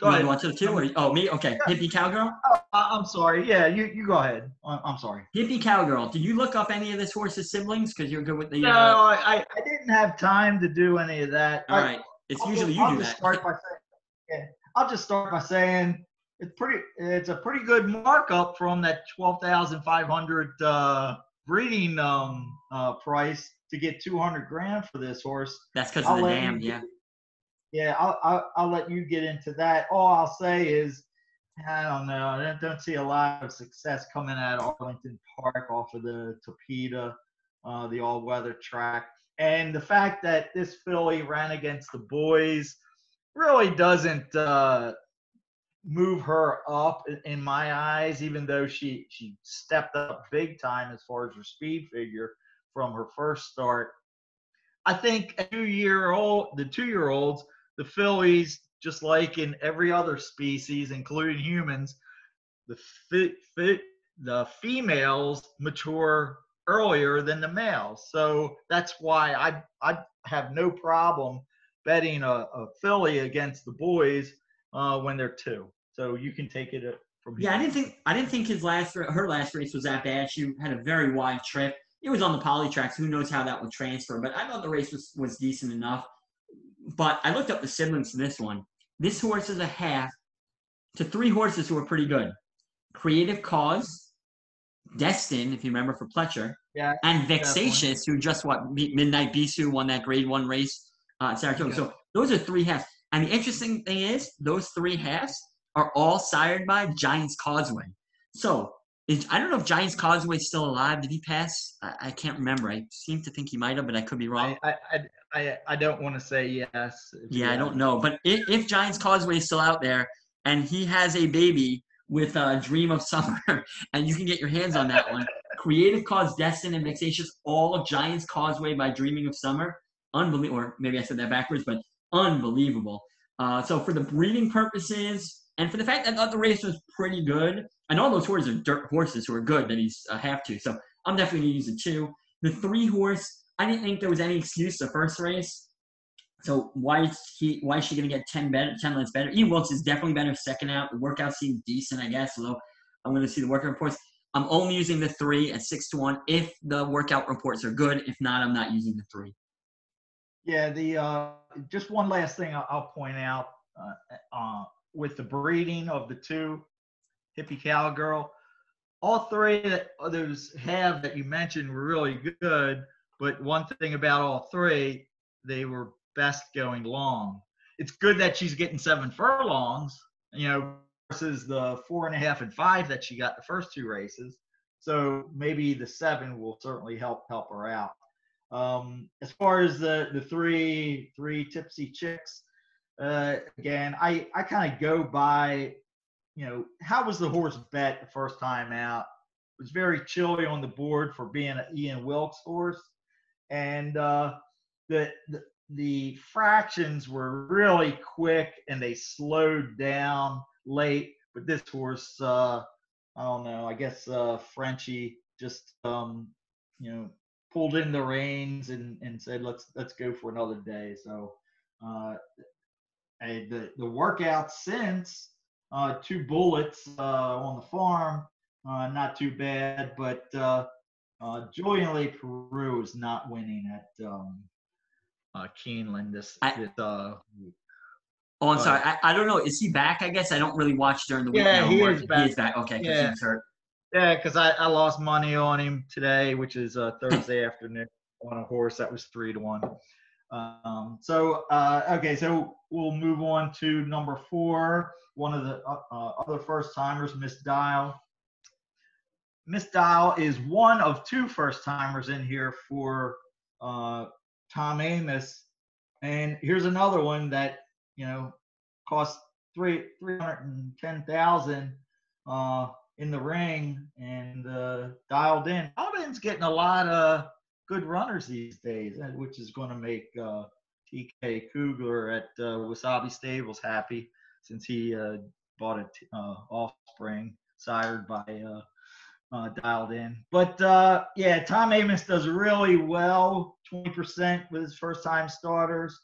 Go you ahead. One to the two? Or, oh, me? Okay. Yeah. Hippie Cowgirl? Oh, I'm sorry. Yeah, you, you go ahead. I'm sorry. Hippie Cowgirl. Did you look up any of this horse's siblings? Because you're good with the. No, uh... I, I didn't have time to do any of that. All I, right. It's I'll usually you I'll do that. Start by saying, yeah, I'll just start by saying it's pretty. It's a pretty good markup from that twelve thousand five hundred uh, breeding um, uh, price to get two hundred grand for this horse. That's because of the dam, yeah yeah, I'll, I'll, I'll let you get into that. All I'll say is, I don't know, I don't, don't see a lot of success coming at Arlington Park off of the Tapeta, uh, the all-weather track, and the fact that this filly ran against the boys really doesn't uh, move her up in my eyes, even though she she stepped up big time as far as her speed figure from her first start. I think a two-year-old, the two-year-olds the fillies, just like in every other species, including humans, the fit, fit, the females mature earlier than the males. So that's why I I have no problem betting a, a filly against the boys uh, when they're two. So you can take it uh, from here. Yeah, I didn't think I didn't think his last her last race was that bad. She had a very wide trip. It was on the poly tracks. Who knows how that would transfer? But I thought the race was was decent enough. But I looked up the siblings to this one. This horse is a half to three horses who are pretty good. Creative Cause, Destin, if you remember for Pletcher, yeah, and Vexatious, who just what Midnight Bisou won that Grade One race uh, at Saratoga. Yeah. So those are three halves. And the interesting thing is, those three halves are all sired by Giants Causeway. So is, I don't know if Giants Causeway is still alive. Did he pass? I, I, can't remember. I seem to think he might have, but I could be wrong. I I, I, I don't want to say yes. Yeah, I don't know. But if, if, Giants Causeway is still out there and he has a baby with a Dream of Summer, [LAUGHS] and you can get your hands on that one, Creative Cause, Destin, and Vexatious, all of Giants Causeway by Dreaming of Summer. Unbelievable. Or maybe I said that backwards, but unbelievable. Uh, so for the breeding purposes and for the fact that the race was pretty good, and all those horses are dirt horses who are good that he's uh, have to. So I'm definitely gonna use a two. The three horse, I didn't think there was any excuse the first race. So why is he why is she gonna get ten better ten lengths better? Ian Wilkes is definitely better second out. The workout seemed decent, I guess, although I'm gonna see the workout reports. I'm only using the three at six to one if the workout reports are good. If not, I'm not using the three. Yeah, the uh, just one last thing I'll, I'll point out uh, uh, with the breeding of the two hippie cowgirl. All three that others have that you mentioned were really good, but one thing about all three, they were best going long. It's good that she's getting seven furlongs, you know, versus the four and a half and five that she got the first two races. So maybe the seven will certainly help help her out. Um, as far as the the three three tipsy chicks, uh, again, I I kind of go by, you know, how was the horse bet the first time out? It was very chilly on the board for being an Ian Wilkes horse, and uh, the, the the fractions were really quick and they slowed down late. But this horse, uh, I don't know. I guess uh, Frenchie just um, you know pulled in the reins and, and said let's let's go for another day. So uh, the the workout since uh, two bullets uh, on the farm, uh, not too bad, but uh, uh, Julien Leparoux is not winning at um, uh, Keeneland this, I- this uh, Oh, I'm But- sorry. I, I don't know. Is he back? I guess I don't really watch during the week. Yeah, he is back. He is back. Okay, because Yeah. he was hurt. Yeah, because I, I lost money on him today, which is uh, Thursday [LAUGHS] afternoon on a horse that was three to one. Um, so uh, okay, so we'll move on to number four. One of the uh, uh, other first timers, Miss Dial. Miss Dial is one of two first timers in here for uh, Tom Amoss, and here's another one that you know cost three three hundred and ten thousand. Uh, in the ring and uh, dialed in. Dialed getting a lot of good runners these days, which is going to make uh, TK Kugler at uh, Wasabi Stables happy since he uh, bought a t- uh, offspring sired by uh, uh, dialed in. But uh, yeah, Tom Amoss does really well, 20% with his first time starters.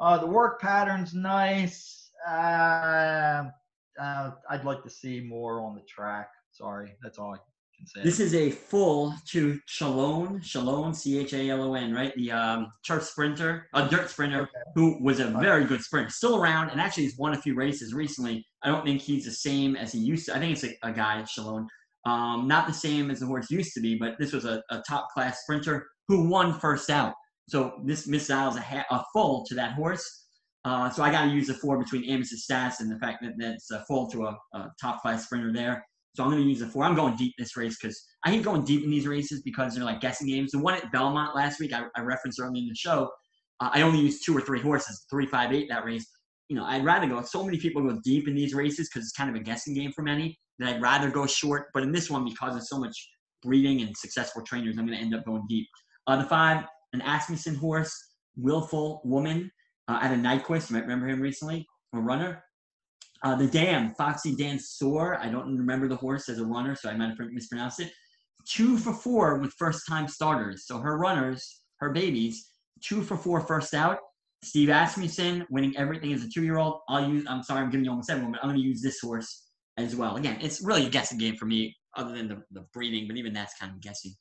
Uh, the work pattern's nice. I'd like to see more on the track. Sorry, that's all I can say. This is a full to Chalon, Chalon, C H A L O N, right? The um, turf sprinter, a dirt sprinter, who was a very good sprinter, still around, and actually has won a few races recently. I don't think he's the same as he used to. I think it's a, a guy, Chalon. Um, not the same as the horse used to be, but this was a, a top class sprinter who won first out. So this Miss Dial's a, ha- a full to that horse. Uh, so I got to use the four between Amoss's stats and the fact that that's a full to a, a top class sprinter there. So I'm going to use the four. I'm going deep in this race because I hate going deep in these races because they're like guessing games. The one at Belmont last week, I, I referenced early in the show. Uh, I only used two or three horses, three, five, eight that race. You know, I'd rather go. So many people go deep in these races because it's kind of a guessing game for many. That I'd rather go short. But in this one, because of so much breeding and successful trainers, I'm going to end up going deep. Uh, the five, an Asmussen horse, Willful Woman uh, at a Nyquist. You might remember him recently, a runner. Uh, the Dam, Foxy Dan Soar. I don't remember the horse as a runner, so I might have mispronounced it. Two for four with first time starters. So her runners, her babies, two for four first out. Steve Asmussen winning everything as a two year old. I'll use, I'm sorry, I'm giving you almost everyone, but I'm going to use this horse as well. Again, it's really a guessing game for me, other than the, the breeding, but even that's kind of guessing.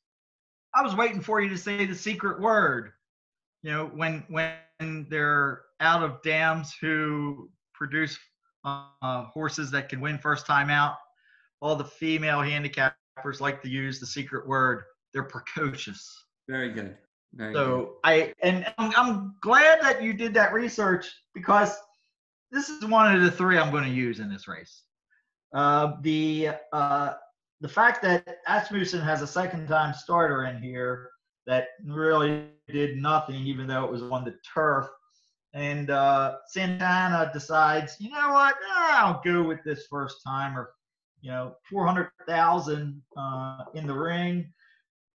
I was waiting for you to say the secret word. You know, when when they're out of dams who produce uh, horses that can win first time out, all the female handicappers like to use the secret word. They're precocious. Very good. Very good. So I and I'm, I'm glad that you did that research because this is one of the three I'm going to use in this race. Uh, the uh, the fact that Asmussen has a second time starter in here that really did nothing, even though it was on the turf. And uh, Santana decides, you know what? Ah, I'll go with this first timer. You know, 400,000 uh, in the ring.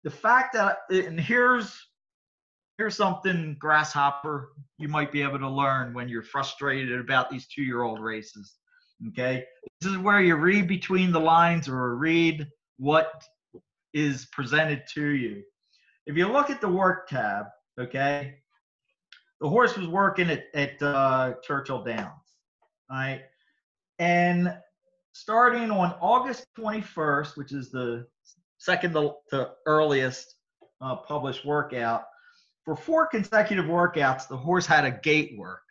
The fact that, and here's here's something grasshopper you might be able to learn when you're frustrated about these two year old races okay this is where you read between the lines or read what is presented to you if you look at the work tab okay the horse was working at, at uh, churchill downs right? and starting on august 21st which is the second to, to earliest uh, published workout for four consecutive workouts, the horse had a gate work.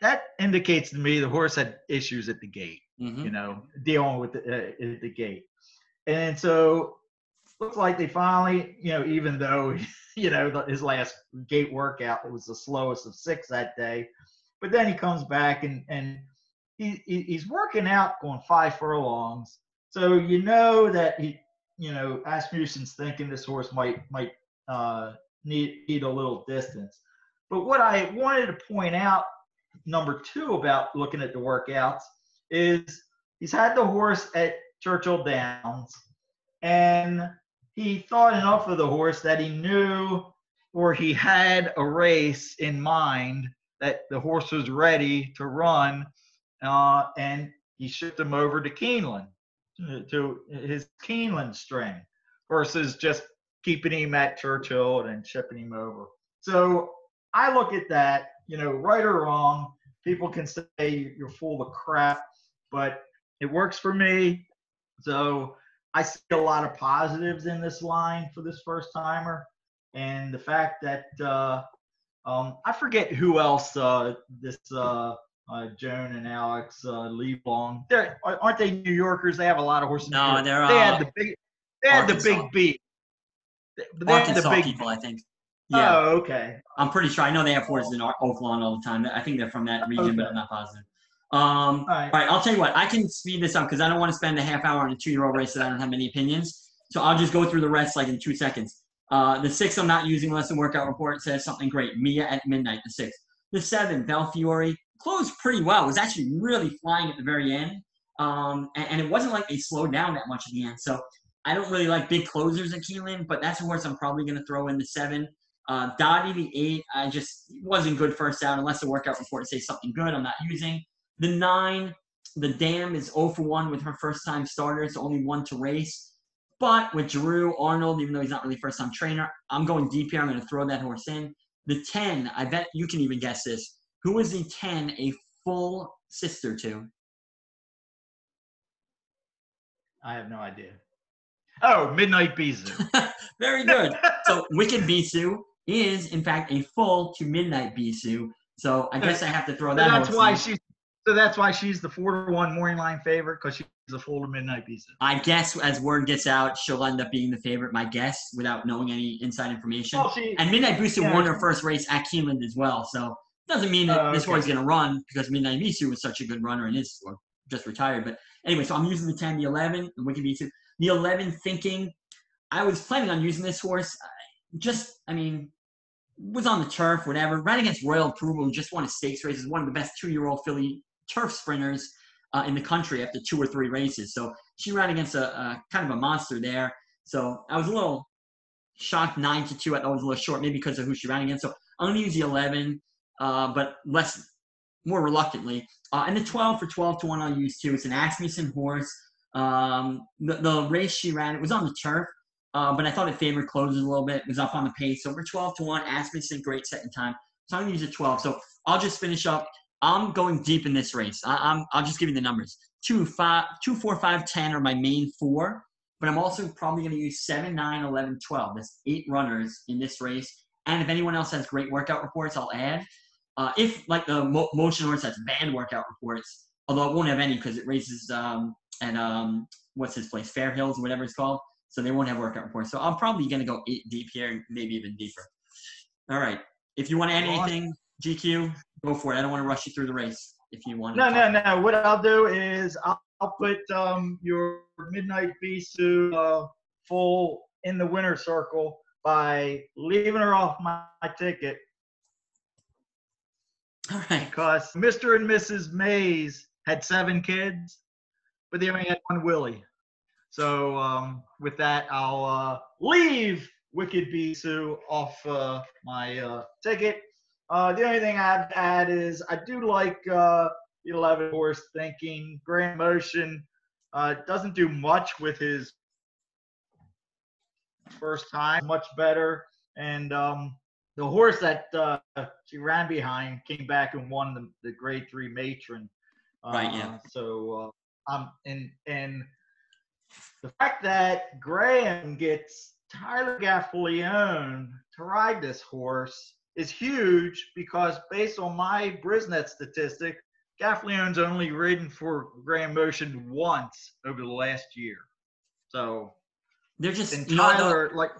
That indicates to me the horse had issues at the gate, Mhm. you know, dealing with the, uh, at the gate. And so looks like they finally, you know, even though, [LAUGHS] you know, the, his last gate workout was the slowest of six that day, but then he comes back and, and he, he he's working out going five furlongs. So you know that he, you know, Asmussen's thinking this horse might might uh, need need a little distance. But what I wanted to point out number two about looking at the workouts is he's had the horse at Churchill Downs, and he thought enough of the horse that he knew or he had a race in mind that the horse was ready to run, uh, and he shipped him over to Keeneland to his Keeneland string versus just keeping him at Churchill and shipping him over. So I look at that, you know, right or wrong. People can say you're full of crap, but it works for me. So I see a lot of positives in this line for this first timer. And the fact that uh, um, I forget who else uh, this uh, uh, Joan and Alex uh, Leblanc. They're aren't they New Yorkers? They have a lot of horses. No, they're they had uh, the big. They had the big beat. They had the Arkansas big. people, I think. Yeah, Oh, okay. I'm pretty sure. I know they have horses in Oaklawn all the time. I think they're from that region, but Okay. I'm not positive. Um, All right. All right, I'll tell you what. I can speed this up because I don't want to spend a half hour on a two-year-old race that I don't have many opinions. So I'll just go through the rest like in two seconds. Uh, the six I'm not using unless the workout report says something great. Mia at midnight, the six. The seven, Belfiore, closed pretty well. Was actually really flying at the very end, um, and, and it wasn't like they slowed down that much at the end. So I don't really like big closers at Keeneland, but that's a horse I'm probably going to throw in the seven. Uh, Dottie, the eight, I just wasn't good first out unless the workout report says something good. I'm not using the nine. The Dam is 0 for 1 with her first time starter. It's only one to race. But with Drew Arnold, even though he's not really first time trainer, I'm going deep here. I'm going to throw that horse in. The 10, I bet you can even guess this. Who is the 10 a full sister to? I have no idea. Oh, Midnight Bisou. [LAUGHS] Very good. so Wicked Bisou is, in fact, a full to midnight Bisou. So I guess I have to throw that that's why in. she's. So that's why she's the four to one morning line favorite because she's a full to midnight Bisou. I guess as word gets out, she'll end up being the favorite, my guess, without knowing any inside information. Well, she, And Midnight Bisou Yeah. won her first race at Keeneland as well. So it doesn't mean that Oh, this okay. horse is going to run because Midnight Bisou was such a good runner and is or just retired. But anyway, so I'm using the 10, the 11, the Wicked Bisou. The 11 thinking I was planning on using this horse. uh, Just, I mean, was on the turf, whatever. Ran against Royal Approval, just won a stakes race. Is one of the best two-year-old filly turf sprinters uh, in the country after two or three races. So she ran against a, a kind of a monster there. So I was a little shocked nine to two. I thought was a little short, maybe because of who she ran against. So I'm gonna use the 11, uh, but less, more reluctantly. Uh, and the 12 for 12 to one I'll use too. It's an Asmussen horse. Um, the, the race she ran, it was on the turf. Uh, but I thought it favored closes a little bit. It was up on the pace. So we're 12 to 1. Asmussen, great second time. So I'm going to use a 12. So I'll just finish up. I'm going deep in this race. I, I'm, I'll just give you the numbers. Two, five, two, four, five, 10 are my main four. But I'm also probably going to use 7, 9, 11, 12. That's eight runners in this race. And if anyone else has great workout reports, I'll add. Uh, if, like the mo- motion horse has bad workout reports, although it won't have any because it races um, at, um, what's his place, Fair Hills, or whatever it's called so they won't have workout reports. So I'm probably going to go eight deep here, maybe even deeper. All right. If you want to add anything, GQ, go for it. I don't want to rush you through the race. If you want. No, to no, no. What I'll do is I'll, I'll put um, your Midnight Bisou uh, full in the winner circle by leaving her off my, my ticket All right. because Mr. and Mrs. Mays had seven kids, but they only had one Willie. So um, with that, I'll uh, leave Wicked Bisou off uh, my uh, ticket. Uh, the only thing I'd add is I do like uh, the 11 horse thinking. Graham Motion uh, doesn't do much with his first time, much better. And um, the horse that uh, she ran behind came back and won the, the grade three matron. Right, yeah. Uh, So uh, um, and and the fact that Graham gets Tyler Gaffalione to ride this horse is huge because based on my Brisnet statistic, Gaffalione's only ridden for Graham Motion once over the last year. So They're just and you know what, though? Tyler, like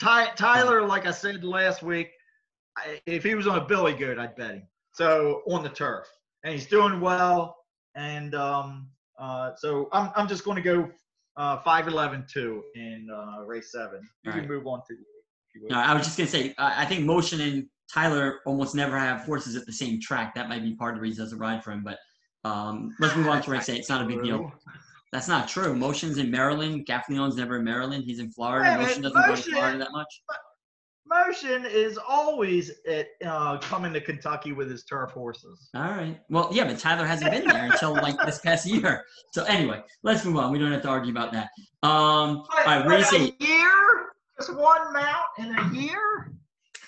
Ty, Tyler, like I said last week, I, if he was on a Billy Goat, I'd bet him. So on the turf, and he's doing well. And um, uh, so I'm I'm just going to go uh, five eleven two in uh, race seven. You All can right. move on to. If. No, I was just gonna say. I I think motion and Tyler almost never have horses at the same track. That might be part of the reason he doesn't ride for him. But um, let's move on to race eight. It's not a big deal. That's not true. Motion's in Maryland. Gaffalione's never in Maryland. He's in Florida. Yeah, Motion doesn't go to Florida that much. Motion is always at uh, coming to Kentucky with his turf horses. All right. Well, yeah, but Tyler hasn't been there until like this past year. So anyway, let's move on. We don't have to argue about that. Um, all But, right, but race a eight. year, just one mount in a year.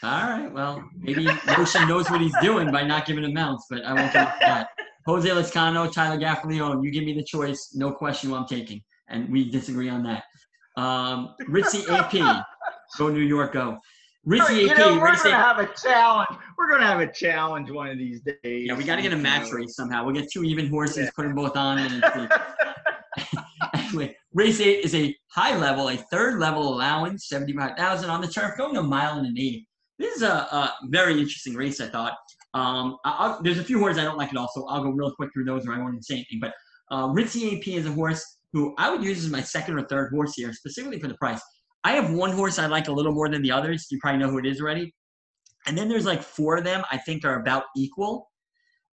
All right. Well, maybe Motion knows what he's doing by not giving him mounts, but I won't get into that. Jose Lezcano, Tyler Gaffalione, you give me the choice. No question who I'm taking. And we disagree on that. Um, Ritzy AP. Go New York, go. Ritzy you AP, know, we're gonna have a challenge. We're gonna have a challenge one of these days. Yeah, we got to get a match race somehow. We'll get two even horses, Yeah. put them both on, and it's [LAUGHS] anyway, race eight is a high level, a third level allowance, seventy-five thousand on the turf, going a mile and an eighth. This is a, a very interesting race, I thought. Um, I, there's a few horses I don't like at all, so I'll go real quick through those, or I won't say anything. But uh, Ritzy AP is a horse who I would use as my second or third horse here, specifically for the price. I have one horse I like a little more than the others. You probably know who it is already. And then there's like four of them I think are about equal.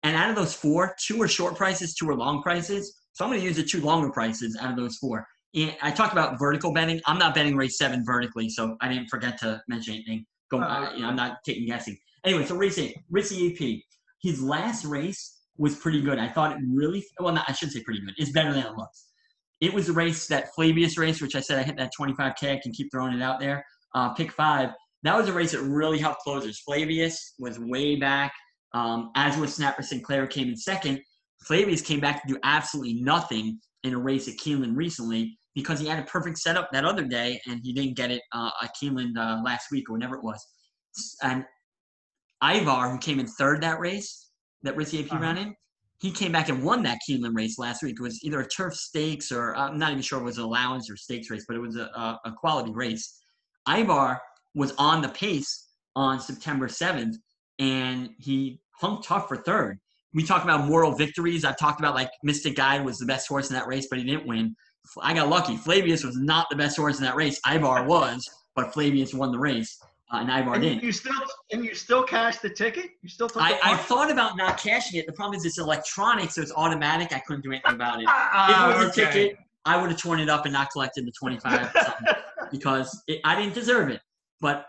And out of those four, two are short prices, two are long prices. So I'm going to use the two longer prices out of those four. And I talked about vertical betting. I'm not betting race seven vertically, so I didn't forget to mention anything. Go, Oh, I, you know, I'm not taking guessing. Anyway, so race eight, Ritzy AP. His last race was pretty good. I thought it really, well, not, I shouldn't say pretty good. It's better than it looks. It was the race, that Flavius race, which I said I hit that 25K. I can keep throwing it out there. Uh, pick five. That was a race that really helped closers. Flavius was way back, um, as was Snapper Sinclair came in second. Flavius came back to do absolutely nothing in a race at Keeneland recently because he had a perfect setup that other day and he didn't get it uh, at Keeneland uh, last week or whenever it was. And Ivar, who came in third that race that Ritzy AP Uh-huh. ran in, he came back and won that Keeneland race last week. It was either a turf stakes or I'm not even sure it was an allowance or stakes race, but it was a, a, a quality race. Ivar was on the pace on September 7th and he hung tough for third. We talk about moral victories. I've talked about like Mystic Guide was the best horse in that race, but he didn't win. I got lucky. Flavius was not the best horse in that race. Ivar was, but Flavius won the race, uh, and Ivar And didn't. you still and you still cashed the ticket. You still took. I, I thought about not cashing it. The problem is it's electronic, so it's automatic. I couldn't do anything about it. [LAUGHS] If Ah, it was a ticket, I would have torn it up and not collected the 25 [LAUGHS] because it, I didn't deserve it. But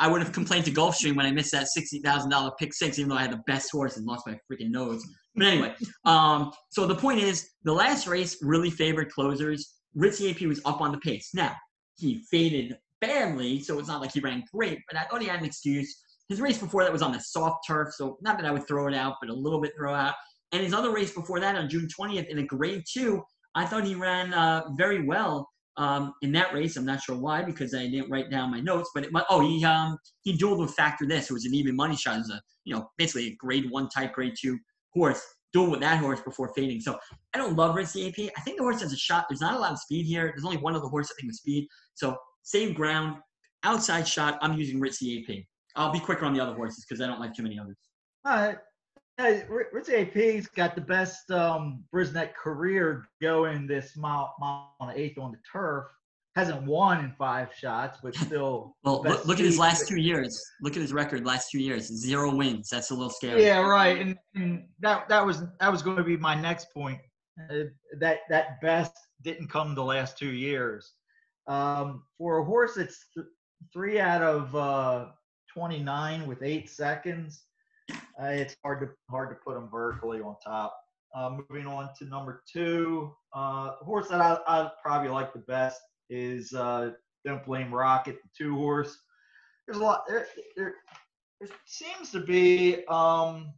I would have complained to Gulfstream when I missed that $60,000 pick six, even though I had the best horse and lost my freaking nose. But anyway, um, so the point is the last race really favored closers. Ritzy AP was up on the pace. Now, he faded badly, so it's not like he ran great, but I thought he had an excuse. His race before that was on the soft turf, so not that I would throw it out, but a little bit throw out. And his other race before that on June 20th in a grade two, I thought he ran uh, very well um, in that race. I'm not sure why because I didn't write down my notes. But it, oh, he um, he dueled with Factor This, who was an even money shot. It was a you know basically a grade one type, grade two horse. Dueled with that horse before fading. So I don't love Ritzy AP. I think the horse has a shot. There's not a lot of speed here. There's only one other horse I think with speed. So same ground, outside shot. I'm using Ritzy AP. I'll be quicker on the other horses because I don't like too many others. Uh, hey, Rich AP's got the best um, Brisnet career going this mile, mile and an eighth on the turf. Hasn't won in five shots, but [LAUGHS] still. Well, look, look at his last two years. Look at his record last two years. Zero wins. That's a little scary. Yeah, right. And, and that that was that was going to be my next point. Uh, that that best didn't come the last two years. Um, for a horse that's th- three out of uh, 29 with eight seconds, uh, it's hard to hard to put them vertically on top. Uh, moving on to number two, uh, horse that I, I probably like the best is uh, Don't Blame Rocket, the two horse. There's a lot. There, there, there seems to be um,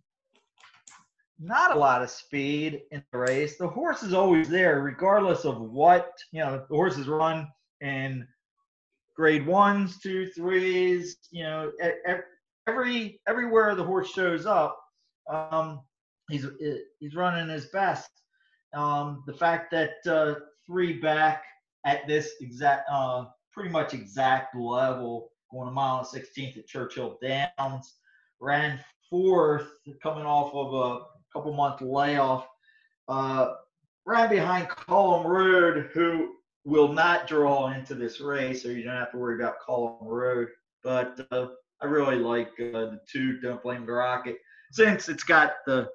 not a lot of speed in the race. The horse is always there, regardless of what you know. The horses run in grade ones, two, threes. You know, every everywhere the horse shows up, um, he's he's running his best. Um, the fact that uh, three back at this exact, uh, pretty much exact level, going a mile and 16th at Churchill Downs, ran fourth, coming off of a couple month layoff. Uh, ran behind Column Road, who will not draw into this race, so you don't have to worry about Column Road. But uh, I really like uh, the two. Don't blame the rocket since it's got the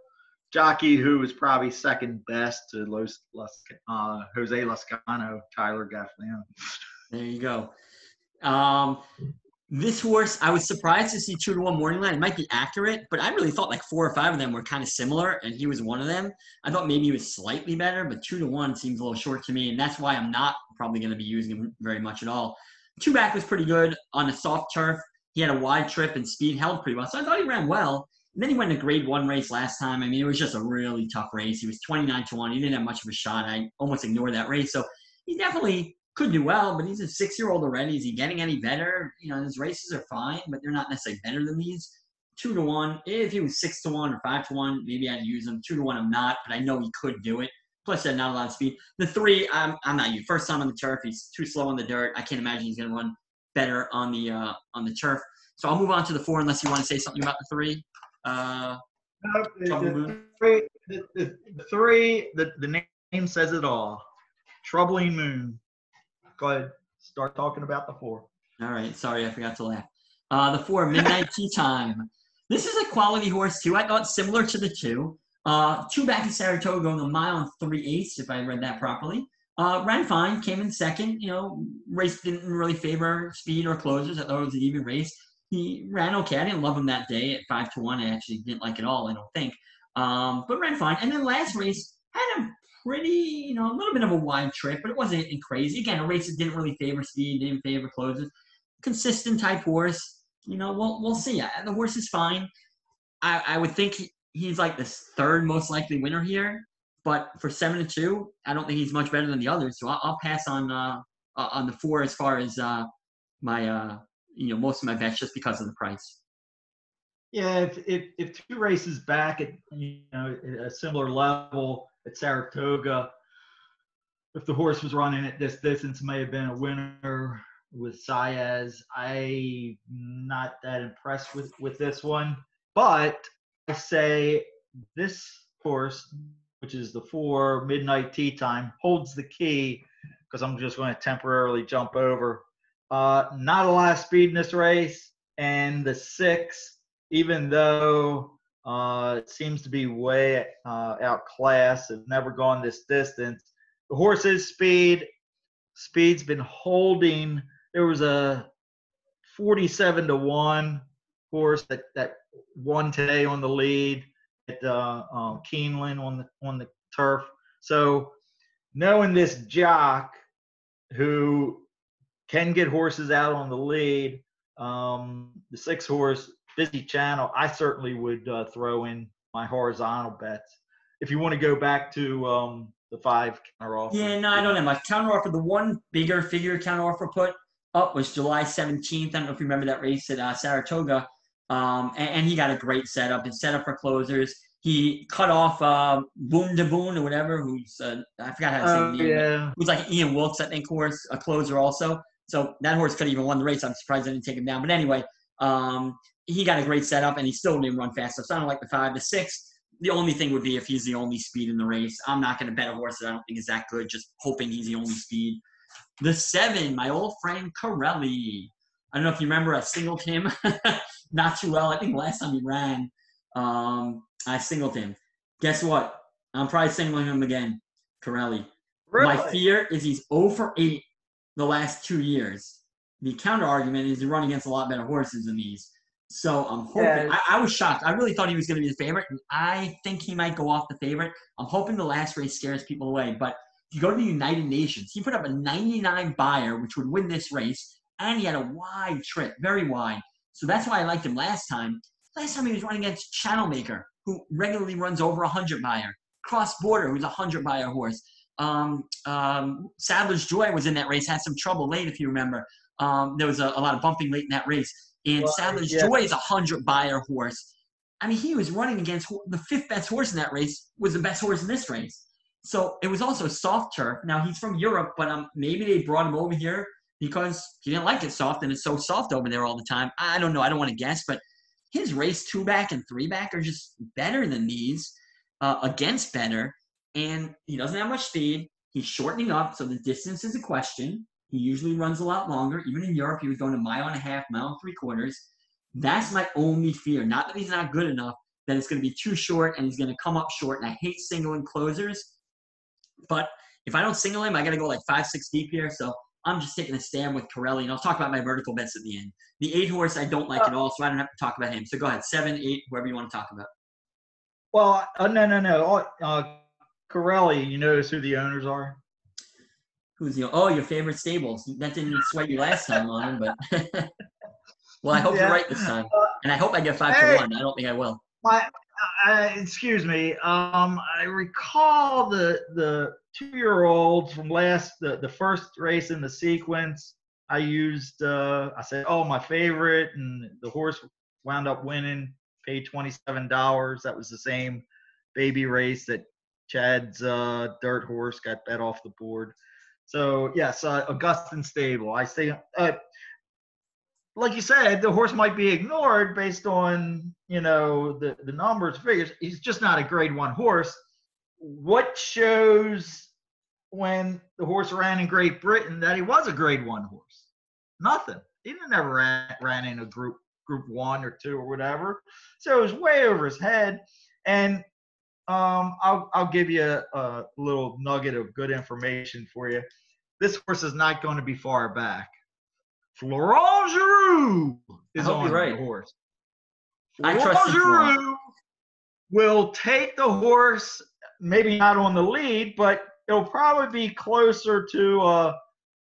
jockey who is probably second best to Los, Los uh, Jose Lezcano, Tyler Gaffalione. There you go. Um, this horse, I was surprised to see two to one morning line. It might be accurate, but I really thought like four or five of them were kind of similar, and he was one of them. I thought maybe he was slightly better, but two to one seems a little short to me, and that's why I'm not probably going to be using him very much at all. Two back was pretty good on a soft turf. He had a wide trip and speed held pretty well, so I thought he ran well. And then he went to grade one race last time. I mean, it was just a really tough race. He was 29 to 1. He didn't have much of a shot. I almost ignored that race. So he definitely could do well, but he's a six year old already. Is he getting any better? You know, his races are fine, but they're not necessarily better than these. Two to one. If he was six to one or five to one, maybe I'd use him. Two to one, I'm not, but I know he could do it. Plus, he had not a lot of speed. The three, I'm, I'm not you. First time on the turf, he's too slow on the dirt. I can't imagine he's going to run better on the uh, on the turf. So I'll move on to the four, unless you want to say something about the three. Uh, no, the, three, the, the, the three, the, the name says it all. Troubling Moon. Go ahead, start talking about the four. All right, sorry, I forgot to laugh. Uh, the four, Midnight [LAUGHS] Tea Time. This is a quality horse too. I thought similar to the two. Uh, two back in Saratoga going a mile and three eighths, if I read that properly. Uh, ran fine, came in second. You know, race didn't really favor speed or closers. I thought it was an even race he ran okay. I didn't love him that day at five to one. I actually didn't like it all. I don't think, um, but ran fine. And then last race had a pretty, you know, a little bit of a wide trip, but it wasn't crazy. Again, a race that didn't really favor speed, didn't favor closes. Consistent type horse. You know, we'll we'll see. The horse is fine. I, I would think he, he's like the third most likely winner here, but for seven to two, I don't think he's much better than the others. So I'll, I'll pass on uh, on the four as far as uh, my uh, you know most of my bets just because of the price. Yeah, if if, if two races back at you know a similar level at Saratoga, if the horse was running at this distance, may have been a winner with Saez. I'm not that impressed with with this one, but I say this horse, which is the four midnight tea time, holds the key because I'm just going to temporarily jump over uh, not a lot of speed in this race, and the six, even though uh, it seems to be way uh, outclassed, have never gone this distance. The horse's speed, speed's been holding. There was a 47 to one horse that that won today on the lead at uh, uh, Keeneland on the on the turf. So knowing this jock who can get horses out on the lead. Um, the six horse busy channel, I certainly would uh, throw in my horizontal bets. If you want to go back to um, the five counter offer. Yeah, no, I don't have much counter offer. The one bigger figure counter offer put up was July 17th. I don't know if you remember that race at uh, Saratoga. Um, and, and, he got a great setup. His setup for closers. He cut off uh, Boom de Boon or whatever, who's uh, I forgot how to say uh, name. Yeah. Who's like Ian Wilkes, I think, horse a closer also. So that horse could have even won the race. I'm surprised I didn't take him down. But anyway, um, he got a great setup and he still didn't run fast. So I don't like the five. The six, the only thing would be if he's the only speed in the race. I'm not going to bet a horse that I don't think is that good, just hoping he's the only speed. The seven, my old friend Corelli. I don't know if you remember, I singled him [LAUGHS] not too well. I think last time he ran, um, I singled him. Guess what? I'm probably singling him again, Corelli. Really? My fear is he's 0 for 8 the last two years. The counter argument is he run against a lot better horses than these. So I'm hoping. Yeah. I, I, was shocked. I really thought he was going to be the favorite. I think he might go off the favorite. I'm hoping the last race scares people away. But if you go to the United Nations, he put up a 99 Beyer, which would win this race, and he had a wide trip, very wide. So that's why I liked him last time. Last time he was running against Channelmaker, who regularly runs over 100 Beyer. Cross Border, who's a 100 Beyer horse. Um, um, Sadler's Joy was in that race, had some trouble late, if you remember. Um, there was a, a, lot of bumping late in that race. And well, Sadler's yeah. Joy is a 100 Beyer horse. I mean, he was running against the fifth best horse in that race, was the best horse in this race. So it was also soft turf. Now, he's from Europe, but um, maybe they brought him over here because he didn't like it soft, and it's so soft over there all the time. I don't know. I don't want to guess, but his race two back and three back are just better than these uh, against better and he doesn't have much speed. He's shortening up, so the distance is a question. He usually runs a lot longer. Even in Europe, he was going a mile and a half, mile and three quarters. That's my only fear. Not that he's not good enough, that it's going to be too short and he's going to come up short. And I hate singling closers. But if I don't single him, I got to go like five, six deep here. So I'm just taking a stand with Corelli, and I'll talk about my vertical bets at the end. The eight horse I don't like at all, so I don't have to talk about him. So go ahead, seven, eight, whoever you want to talk about. Well, uh, no, no, no. Uh, Corelli, you notice who the owners are? Who's the oh your favorite stables? That didn't sweat you last time him, but [LAUGHS] well, I hope yeah. you're right this time, uh, and I hope I get five hey, to one. I don't think I will. My, uh, excuse me. Um, I recall the the two year olds from last the the first race in the sequence. I used uh, I said, oh my favorite, and the horse wound up winning. Paid twenty seven dollars. That was the same baby race that Chad's uh, dirt horse got bet off the board. So yes, uh, Augustin Stable. I say, uh, like you said, the horse might be ignored based on you know the the numbers figures. He's just not a Grade One horse. What shows when the horse ran in Great Britain that he was a Grade One horse? Nothing. He never ran ran in a Group Group One or Two or whatever. So it was way over his head. And um, I'll, I'll give you a, a, little nugget of good information for you. This horse is not going to be far back. Florent Geroux is on right. the horse. Florent Geroux will take the horse, maybe not on the lead, but it'll probably be closer to a,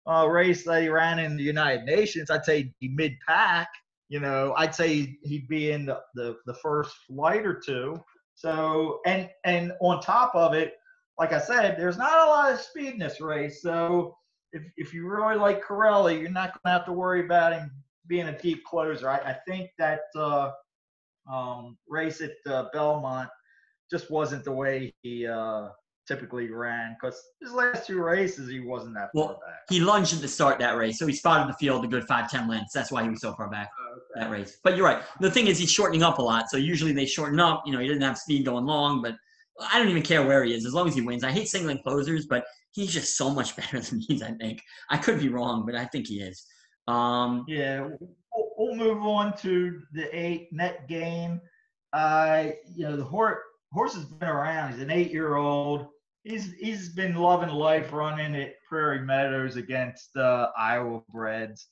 a race that he ran in the United Nations. I'd say mid pack. You know, I'd say he'd be in the, the, the first flight or two. So and and on top of it, like I said, there's not a lot of speed in this race. So if if you really like Corelli, you're not going to have to worry about him being a deep closer. I, I think that uh, um, race at uh, Belmont just wasn't the way he uh, typically ran because his last two races he wasn't that well, far back. He lunged at the start that race, so he spotted the field a good five ten lengths. That's why he was so far back oh, okay. that race. But you're right. The thing is, he's shortening up a lot. So usually they shorten up. You know, he doesn't have speed going long, but I don't even care where he is as long as he wins. I hate singling closers, but he's just so much [LAUGHS] better than me. I think I could be wrong, but I think he is. Um, yeah, we'll move on to the eight net game. Uh, you know, the horse horse has been around. He's an eight year old he's he's been loving life running at Prairie Meadows against uh, Iowa Breds.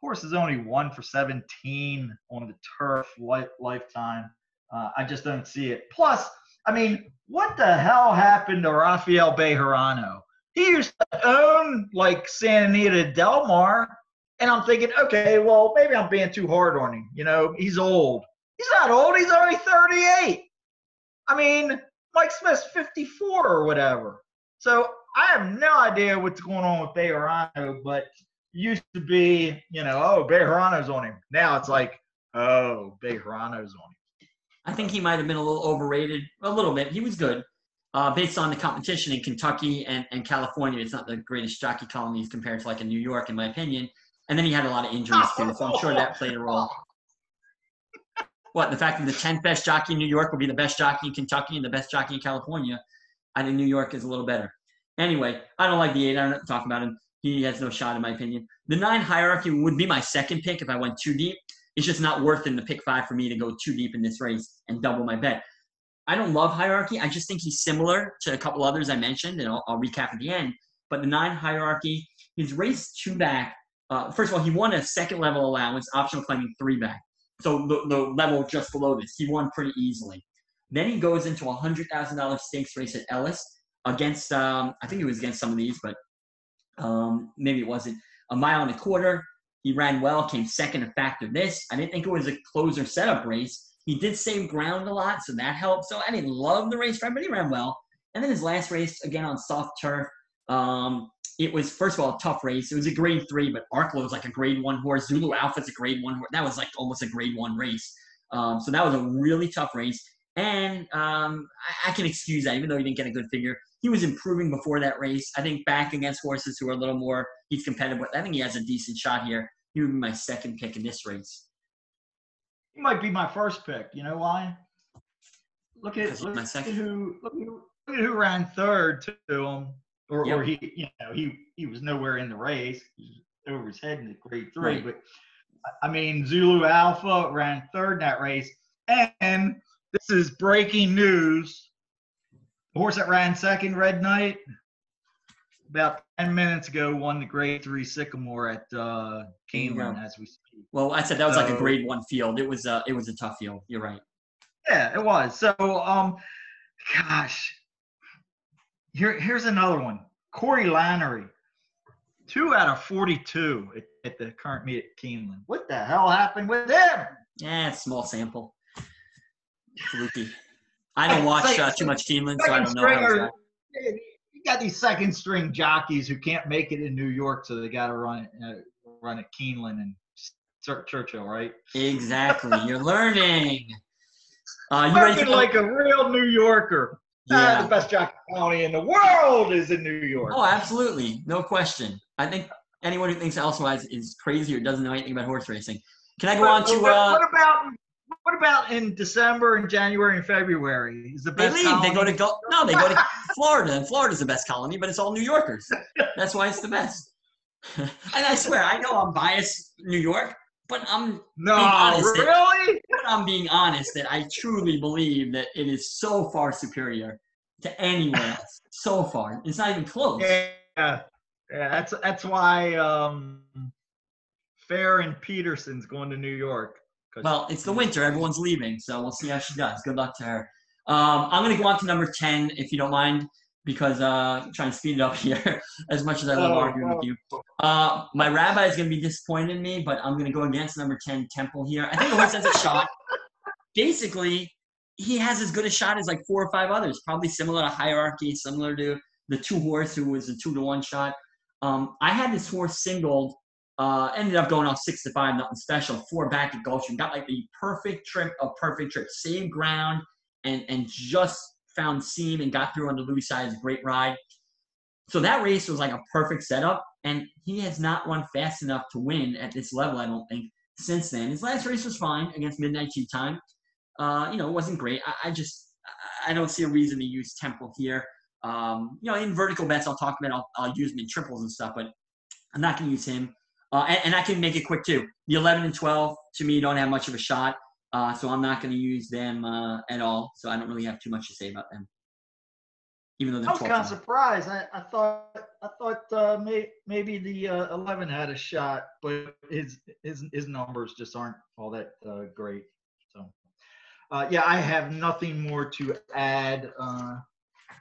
Horse is only one for 17 on the turf life, lifetime. Uh, I just don't see it. Plus, I mean, what the hell happened to Rafael Bejarano? He used to own like Santa Anita Del Mar, and I'm thinking, okay, well, maybe I'm being too hard on him. You know, he's old. He's not old. He's only 38. I mean, Mike Smith's 54 or whatever. So I have no idea what's going on with Bejarano, but used to be, you know, oh, Bejarano's on him. Now it's like, oh, Bejarano's on him. I think he might have been a little overrated, a little bit. He was good. Uh, based on the competition in Kentucky and, and California, it's not the greatest jockey colonies compared to like in New York, in my opinion. And then he had a lot of injuries too, so I'm sure that played a role what the fact that the 10th best jockey in New York will be the best jockey in Kentucky and the best jockey in California. I think New York is a little better. Anyway, I don't like the eight. I don't talk about him. He has no shot, in my opinion. The nine hierarchy would be my second pick if I went too deep. It's just not worth in the pick five for me to go too deep in this race and double my bet. I don't love hierarchy. I just think he's similar to a couple others I mentioned, and I'll, I'll recap at the end. But the nine hierarchy, he's raced two back. Uh, first of all, he won a second level allowance, optional claiming three back. So the, the level just below this, he won pretty easily. Then he goes into a hundred thousand dollar stakes race at Ellis against um, I think it was against some of these, but um, maybe it wasn't. A mile and a quarter. He ran well, came second to factor this. I didn't think it was a closer setup race. He did save ground a lot, so that helped. So I didn't love the race, but he ran well. And then his last race, again on soft turf, um, it was first of all a tough race. It was a grade three, but Arklow was like a grade one horse. Zulu Alpha's a grade one horse. That was like almost a grade one race. Um, so that was a really tough race. And um, I, I, can excuse that, even though he didn't get a good figure. He was improving before that race. I think back against horses who are a little more he's competitive with. I think he has a decent shot here. He would be my second pick in this race. He might be my first pick. You know why? Look at, look, at who look, look at who ran third to him or, yep. or he, you know, he he was nowhere in the race. over his head in the grade three. Right. But I mean, Zulu Alpha ran third in that race. And this is breaking news. The horse that ran second, Red Knight, about 10 minutes ago won the grade three Sycamore at uh, Keeneland as we speak. Well, I said that was like a grade one field. It was uh, it was a tough field. You're right. Yeah, it was. So, um, gosh, here here's another one. Corey Lanerie, two out of 42 at, at the current meet at Keeneland. What the hell happened with him? Yeah, it's small sample. Fluky. I don't [LAUGHS] watch Second- uh, too much Keeneland, so I don't know. You got these second string jockeys who can't make it in New York, so they got to run it, uh, run at Keeneland and Churchill, right? Exactly. You're learning. [LAUGHS] Uh, you ready Working for like a real New Yorker. Ah, Yeah. the best jockey county in the world is in New York. Oh, absolutely. No question. I think anyone who thinks elsewise is crazy or doesn't know anything about horse racing. Can I go on to what, uh what about what about in December and January and February? Is the they best leave. They go to go no, they go to Florida, and Florida's the best colony, but it's all New Yorkers. That's why it's the best. [LAUGHS] and I swear, I know I'm biased New York, but I'm No, really? I'm being honest that I truly believe that it is so far superior to anyone [LAUGHS] else. So far. It's not even close. Yeah, yeah. That's that's why um, Ferrin Peterson's going to New York. Well, it's the winter. Everyone's leaving, so we'll see how she does. Good luck to her. Um, I'm going to go on to number 10, if you don't mind, because uh, trying to speed it up [LAUGHS] here as much as I love Oh, arguing with you. Uh, my rabbi is going to be disappointed in me, but I'm going to go against number 10, Temple, here. I think the horse has a shot. Basically, he has as good a shot as like four or five others, probably similar to Hierarchy, similar to the two horse who was a two to one shot. Um, I had this horse singled uh, ended up going off six to five, nothing special. Four back at Gulfstream, got like the perfect trip, a perfect trip, same ground, and and just found seam and got through on the Louis side's great ride. So that race was like a perfect setup, and he has not run fast enough to win at this level. I don't think since then. His last race was fine against Midnight Tea Time. Uh, you know, it wasn't great. I, I just I- I don't see a reason to use Temple here. Um, you know, in vertical bets, I'll talk about. I'll, I'll use him in triples and stuff, but I'm not going to use him. Uh, and, and I can make it quick too. The 11 and 12 to me don't have much of a shot, uh, so I'm not going to use them uh, at all. So I don't really have too much to say about them. Even though I they're was kind of surprised. I, I thought I thought uh, may, maybe the uh, 11 had a shot, but his his his numbers just aren't all that uh, great. Uh, yeah, I have nothing more to add. Uh,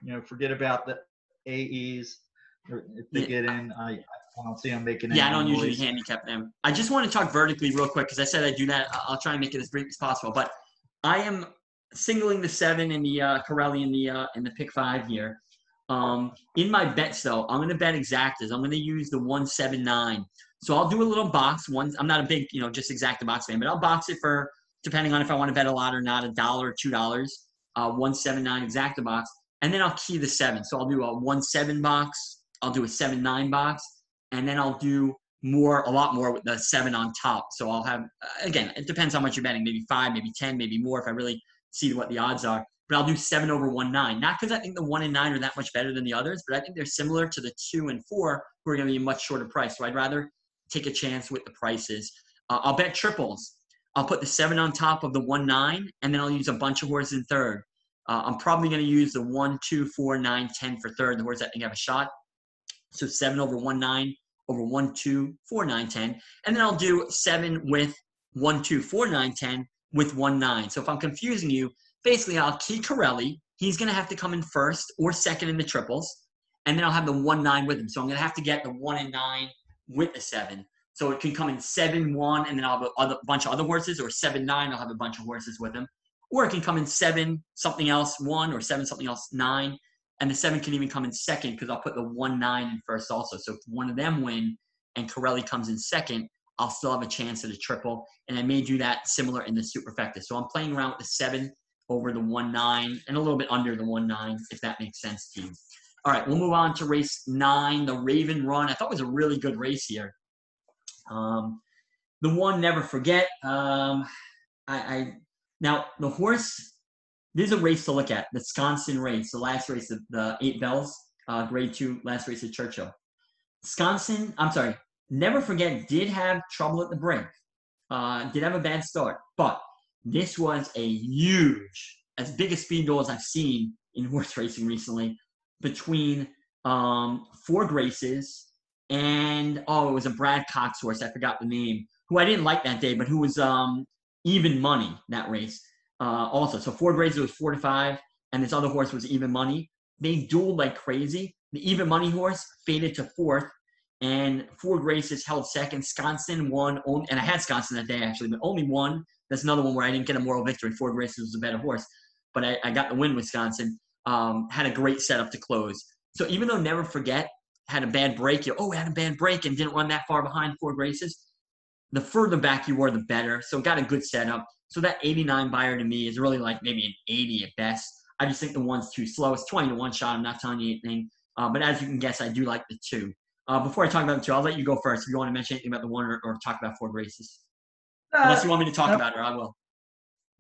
you know, forget about the AEs. If they Yeah. get in, I, I don't see them making. It. Yeah, I don't usually noise. handicap them. I just want to talk vertically real quick because I said I do that. I- I'll try and make it as brief as possible. But I am singling the seven in the uh, Corelli in the uh, in the pick five here. Um, in my bets though, I'm going to bet exactas. I'm going to use the one seven nine. So I'll do a little box. One, I'm not a big you know just exacta box fan, but I'll box it for depending on if I want to bet a lot or not, a dollar two dollars. Uh, one seven nine exacta box, and then I'll key the seven. So I'll do a one seven box. I'll do a seven nine box and then I'll do more, a lot more with the seven on top. So I'll have, again, it depends how much you're betting, maybe five, maybe 10, maybe more if I really see what the odds are. But I'll do seven over one nine. Not because I think the one and nine are that much better than the others, but I think they're similar to the two and four who are going to be a much shorter price. So I'd rather take a chance with the prices. Uh, I'll bet triples. I'll put the seven on top of the one nine, and then I'll use a bunch of horses in third. Uh, I'm probably going to use the one, two, four, nine, ten for third. The horses I think I have a shot. So seven over one nine over one two four nine ten, and then I'll do seven with one two four nine ten with one nine. So if I'm confusing you, basically I'll key Corelli. He's gonna have to come in first or second in the triples, and then I'll have the one nine with him. So I'm gonna have to get the one and nine with the seven. So it can come in seven one, and then I'll have a other, bunch of other horses, or seven nine. I'll have a bunch of horses with him, or it can come in seven something else one or seven something else nine and the seven can even come in second because I'll put the one nine in first also. So if one of them win and Corelli comes in second, I'll still have a chance at a triple. And I may do that similar in the superfecta. So I'm playing around with the seven over the one nine and a little bit under the one nine, if that makes sense to you. All right, we'll move on to race nine, the Raven Run. I thought it was a really good race here. Um, the one never forget. Um, I, I now the horse this is a race to look at. The Sconsin race, the last race of the eight bells, uh, grade two, last race at Churchill. Sconsin, I'm sorry, never forget, did have trouble at the break. Uh, did have a bad start, but this was a huge, as big a speed duel as I've seen in horse racing recently between um, Four Graces and oh, it was a Brad Cox horse. I forgot the name. Who I didn't like that day, but who was um, even money that race uh, also. So Four Graces was four to five, and this other horse was even money. They dueled like crazy. The even money horse faded to fourth, and Four Graces held second. Sconsin won, only, and I had Sconsin that day actually, but only one. That's another one where I didn't get a moral victory. Four Graces was a better horse, but I, I got the win. Sconsin um, had a great setup to close. So even though Never Forget had a bad break, you oh, had a bad break and didn't run that far behind Four Graces. The further back you were, the better. So got a good setup. So that 89 Beyer to me is really like maybe an 80 at best. I just think the one's too slow. It's 20 to one shot. I'm not telling you anything. Uh, but as you can guess, I do like the two. Uh, before I talk about the two, I'll let you go first. If you want to mention anything about the one or, or talk about Four Graces. Uh, Unless you want me to talk about it, I will.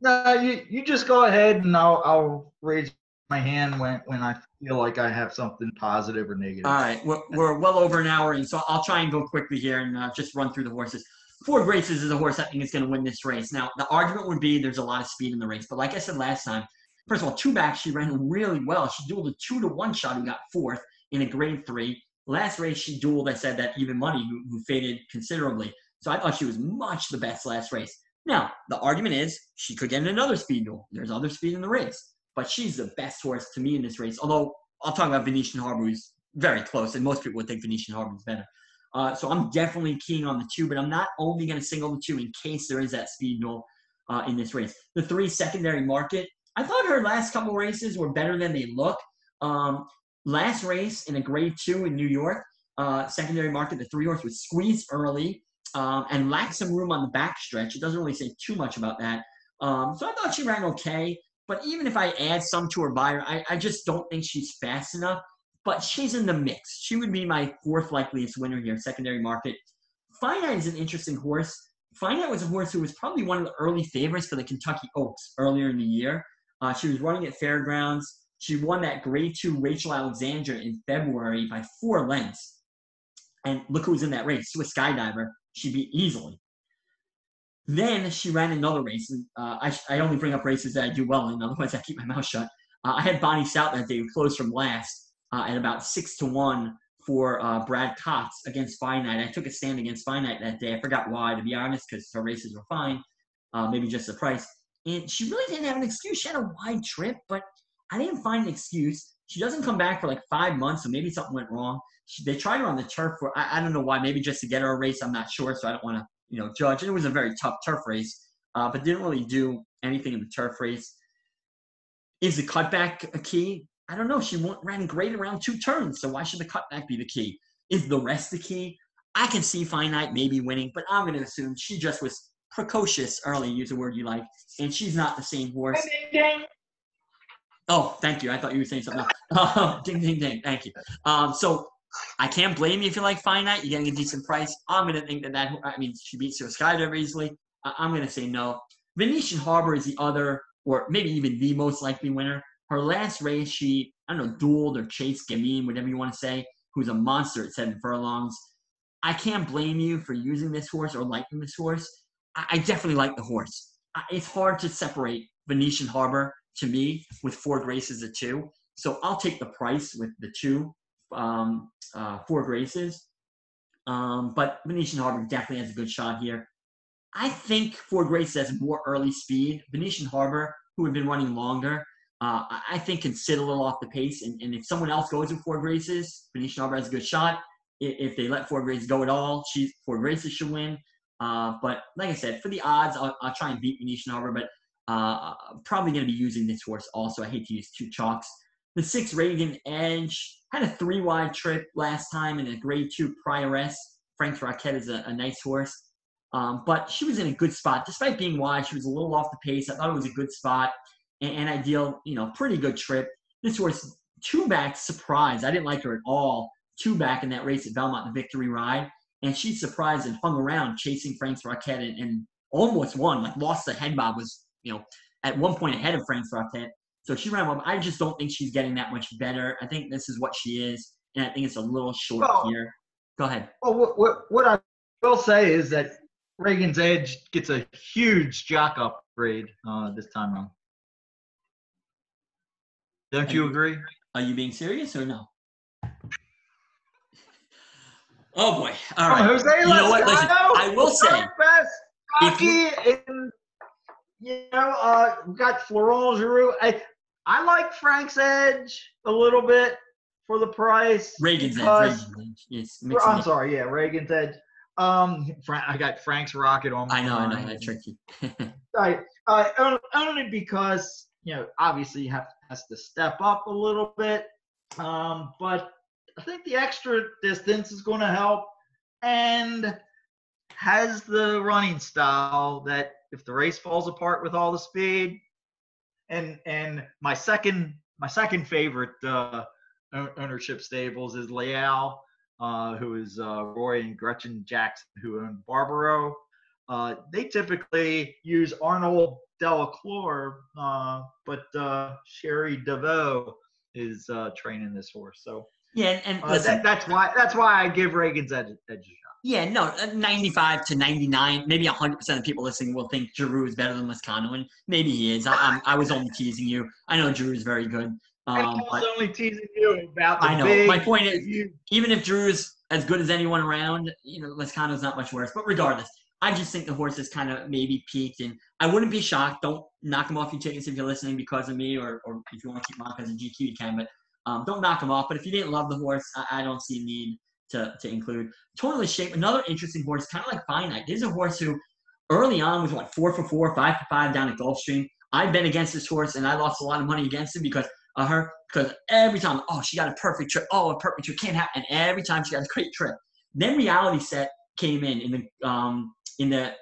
No, you, you just go ahead and I'll, I'll raise my hand when, when I feel like I have something positive or negative. All right. We're, we're well over an hour, and so I'll try and go quickly here and uh, just run through the horses. Four Graces is a horse I think is going to win this race. Now, the argument would be there's a lot of speed in the race, but like I said last time, first of all, two back, she ran really well. She dueled a two to one shot who got fourth in a grade three. Last race, she dueled, I said, that even money who, who faded considerably. So I thought she was much the best last race. Now, the argument is she could get in another speed duel. There's other speed in the race, but she's the best horse to me in this race. Although I'll talk about Venetian Harbor, who's very close, and most people would think Venetian Harbor is better. Uh, so I'm definitely keen on the two, but I'm not only going to single the two in case there is that speed duel uh, in this race. The three secondary market, I thought her last couple races were better than they look. Um, last race in a grade two in New York, uh, secondary market, the three horse was squeezed early um, and lacked some room on the back stretch. It doesn't really say too much about that. Um, so I thought she ran okay. But even if I add some to her Beyer, I, I just don't think she's fast enough but she's in the mix. She would be my fourth likeliest winner here, secondary market. Finite is an interesting horse. Finite was a horse who was probably one of the early favorites for the Kentucky Oaks earlier in the year. Uh, she was running at fairgrounds. She won that grade two Rachel Alexandra in February by four lengths. And look who was in that race. Swiss Skydiver. She beat easily. Then she ran another race. And, uh, I, I only bring up races that I do well in, otherwise I keep my mouth shut. Uh, I had Bonny South that day, who closed from last uh, at about six to one for uh, Brad Cox against Finite. I took a stand against Finite that day. I forgot why, to be honest, because her races were fine, uh, maybe just the price. And she really didn't have an excuse. She had a wide trip, but I didn't find an excuse. She doesn't come back for like five months, so maybe something went wrong. She, they tried her on the turf for I, I, don't know why, maybe just to get her a race. I'm not sure, so I don't want to you know judge. It was a very tough turf race, uh, but didn't really do anything in the turf race. Is the cutback a key? I don't know. She ran great around two turns, so why should the cutback be the key? Is the rest the key? I can see Finite maybe winning, but I'm going to assume she just was precocious early, use a word you like, and she's not the same horse. Ding, ding. Oh, thank you. I thought you were saying something else. [LAUGHS] ding, ding, ding. Thank you. Um, so I can't blame you if you like Finite. You're getting a decent price. I'm going to think that that, I mean, she beats her Skydiver easily. I'm going to say no. Venetian Harbor is the other, or maybe even the most likely winner. Her last race, she, I don't know, dueled or chased Gamine, whatever you want to say, who's a monster at seven furlongs. I can't blame you for using this horse or liking this horse. I, definitely like the horse. It's hard to separate Venetian Harbor to me with four graces at two. So I'll take the price with the two um, uh, four graces. Um, but Venetian Harbor definitely has a good shot here. I think Four Graces has more early speed. Venetian Harbor, who had been running longer, uh, I think can sit a little off the pace. And, and if someone else goes with Four Graces, Venetian Harbor has a good shot. If, if they let Four Graces go at all, she, Four Graces should win. Uh, but like I said, for the odds, I'll, I'll try and beat Venetian Harbor, but uh, I'm probably going to be using this horse also. I hate to use two chalks. The six Reagan Edge had a three wide trip last time in a grade two prioress. Frank's Rockette is a, a nice horse. Um, but she was in a good spot. Despite being wide, she was a little off the pace. I thought it was a good spot and, and ideal, you know, pretty good trip. This was two back surprise. I didn't like her at all. Two back in that race at Belmont, the victory ride. And she surprised and hung around chasing Frank's Rockette and, and almost won. Like lost the head bob was, you know, at one point ahead of Frank's Rockette. So she ran well. I just don't think she's getting that much better. I think this is what she is, and I think it's a little short well, here. Go ahead. Well, what, what, what I will say is that Reagan's Edge gets a huge jock upgrade uh, this time around. Don't you agree? Are you being serious or no? [LAUGHS] Oh boy! All right. Jose You know what? Listen, I will say, Best if Rocky and you know, uh, we got Florent Geroux. I I like Frank's Edge a little bit for the price. Reagan's edge. Reagan's edge. Yes. I'm it. sorry, yeah, Reagan's Edge. Um, I got Frank's Rockette on my I know. I know. mind. That tricked you. [LAUGHS] Right. Uh, only because you know, obviously, you have has to step up a little bit. Um, but I think the extra distance is going to help, and has the running style that if the race falls apart with all the speed, and and my second my second favorite uh, ownership stables is Lael, uh, who is uh, Roy and Gretchen Jackson, who own Barbaro. Uh, they typically use Arnaud Delacour, uh, but uh, Cherie DeVaux is uh, training this horse. So Yeah, and, that, that's why that's why I give Reagan's edge, edge. Yeah, no, uh, 95 to 99, maybe 100% of people listening will think Geroux is better than Lezcano, and maybe he is. I, I was only teasing you. I know Geroux is very good. I Um, was only teasing you about the I know. big. My point is, even if Drew is as good as anyone around, you know, Lezcano's not much worse. But regardless, I just think the horse has kind of maybe peaked, and I wouldn't be shocked. Don't knock him off your tickets if you're listening because of me, or, or if you want to keep him on because of GQ, you can. But um, don't knock him off. But if you didn't love the horse, I, I don't see need to, to include. Tonalist's Shape, another interesting horse, kind of like Finite. This is a horse who early on was what four for four, five for five down at Gulfstream. I've been against this horse, and I lost a lot of money against him because of her. Because every time, oh, she got a perfect trip. Oh, a perfect trip can't happen. And every time she got a great trip. Then reality set came in in the um in the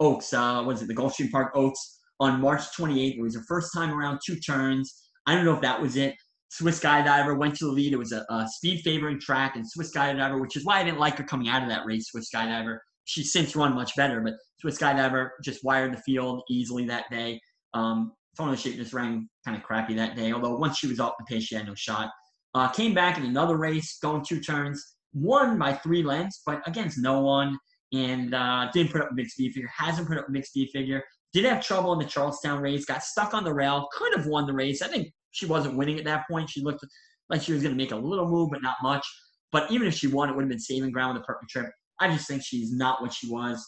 Oaks. Uh, what is it? The Gulfstream Park Oaks on March 28th. It was her first time around two turns. I don't know if that was it. Swiss Skydiver went to the lead. It was a, a speed favoring track, and Swiss Skydiver, which is why I didn't like her coming out of that race. Swiss Skydiver, she's since run much better, but Swiss Skydiver just wired the field easily that day. Um, Tony Shape just ran kind of crappy that day, although once she was off the pace, she had no shot. Uh, came back in another race, going two turns, won by three lengths, but against no one, and uh, didn't put up a big speed figure. Hasn't put up a big speed figure. Did have trouble in the Charlestown race. Got stuck on the rail. Could have won the race. I think she wasn't winning at that point. She looked like she was going to make a little move, but not much. But even if she won, it would have been saving ground with a perfect trip. I just think she's not what she was.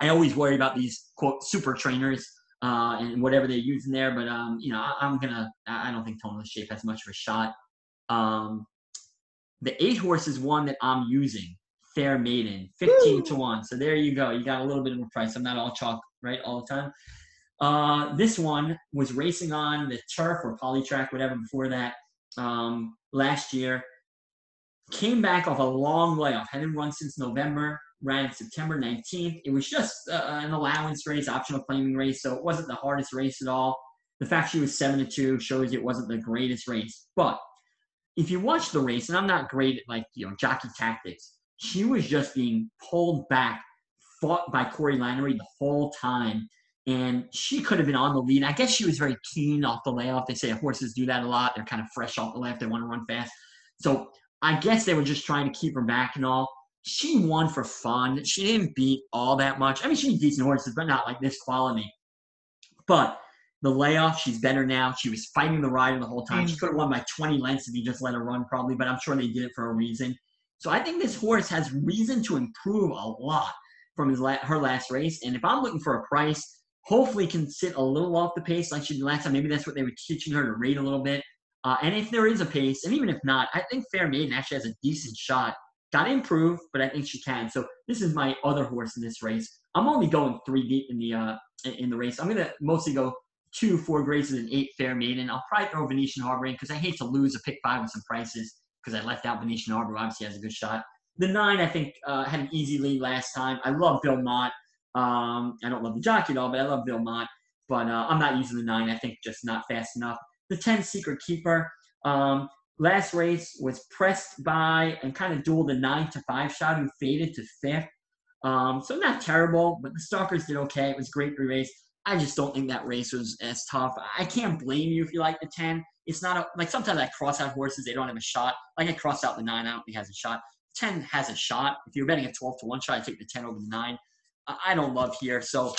I always worry about these quote super trainers uh, and whatever they're using there, but um, you know I, I'm gonna. I I don't think Tonalist's Shape has much of a shot. Um, the eight horse is one that I'm using. Fair Maiden, 15 to 1. So there you go. You got a little bit of a price. I'm not all chalk, right, all the time. Uh, this one was racing on the turf or polytrack, whatever, before that um, last year. Came back off a long layoff. Hadn't run since November. Ran September 19th. It was just uh, an allowance race, optional claiming race, so it wasn't the hardest race at all. The fact she was seven to two shows you it wasn't the greatest race. But if you watch the race, and I'm not great at like you know jockey tactics, she was just being pulled back, fought by Corey Lanerie the whole time, and she could have been on the lead. I guess she was very keen off the layoff. They say horses do that a lot. They're kind of fresh off the left. They want to run fast. So I guess they were just trying to keep her back and all. She won for fun. She didn't beat all that much. I mean, she beat decent horses, but not like this quality. But the layoff, she's better now. She was fighting the rider the whole time. She mm. could have won by 20 lengths if you just let her run, probably, but I'm sure they did it for a reason. So I think this horse has reason to improve a lot from his la- her last race. And if I'm looking for a price, hopefully can sit a little off the pace like she did last time. Maybe that's what they were teaching her to rate a little bit. Uh, and if there is a pace, and even if not, I think Fair Maiden actually has a decent shot. Got to improve, but I think she can. So this is my other horse in this race. I'm only going three deep in the uh, in the race. I'm gonna mostly go two, four graces, and eight Fair Maiden. I'll probably throw Venetian Harbor in because I hate to lose a pick five with some prices because I left out Venetian Harbor. Obviously has a good shot. The nine, I think, uh, had an easy lead last time. I love Bill Mott. Um, I don't love the jockey at all, but I love Bill Mott. But uh, I'm not using the nine. I think just not fast enough. The 10 Secret Keeper. Um, last race was pressed by and kind of dueled the nine to five shot who faded to fifth. Um, so not terrible, but the Stalkers did okay. It was a great race. I just don't think that race was as tough. I can't blame you if you like the 10. It's not a, like sometimes I cross out horses, they don't have a shot. Like I cross out the 9, I don't think has a shot. 10 has a shot. If you're betting a 12 to 1 shot, I take the 10 over the 9. I don't love here. So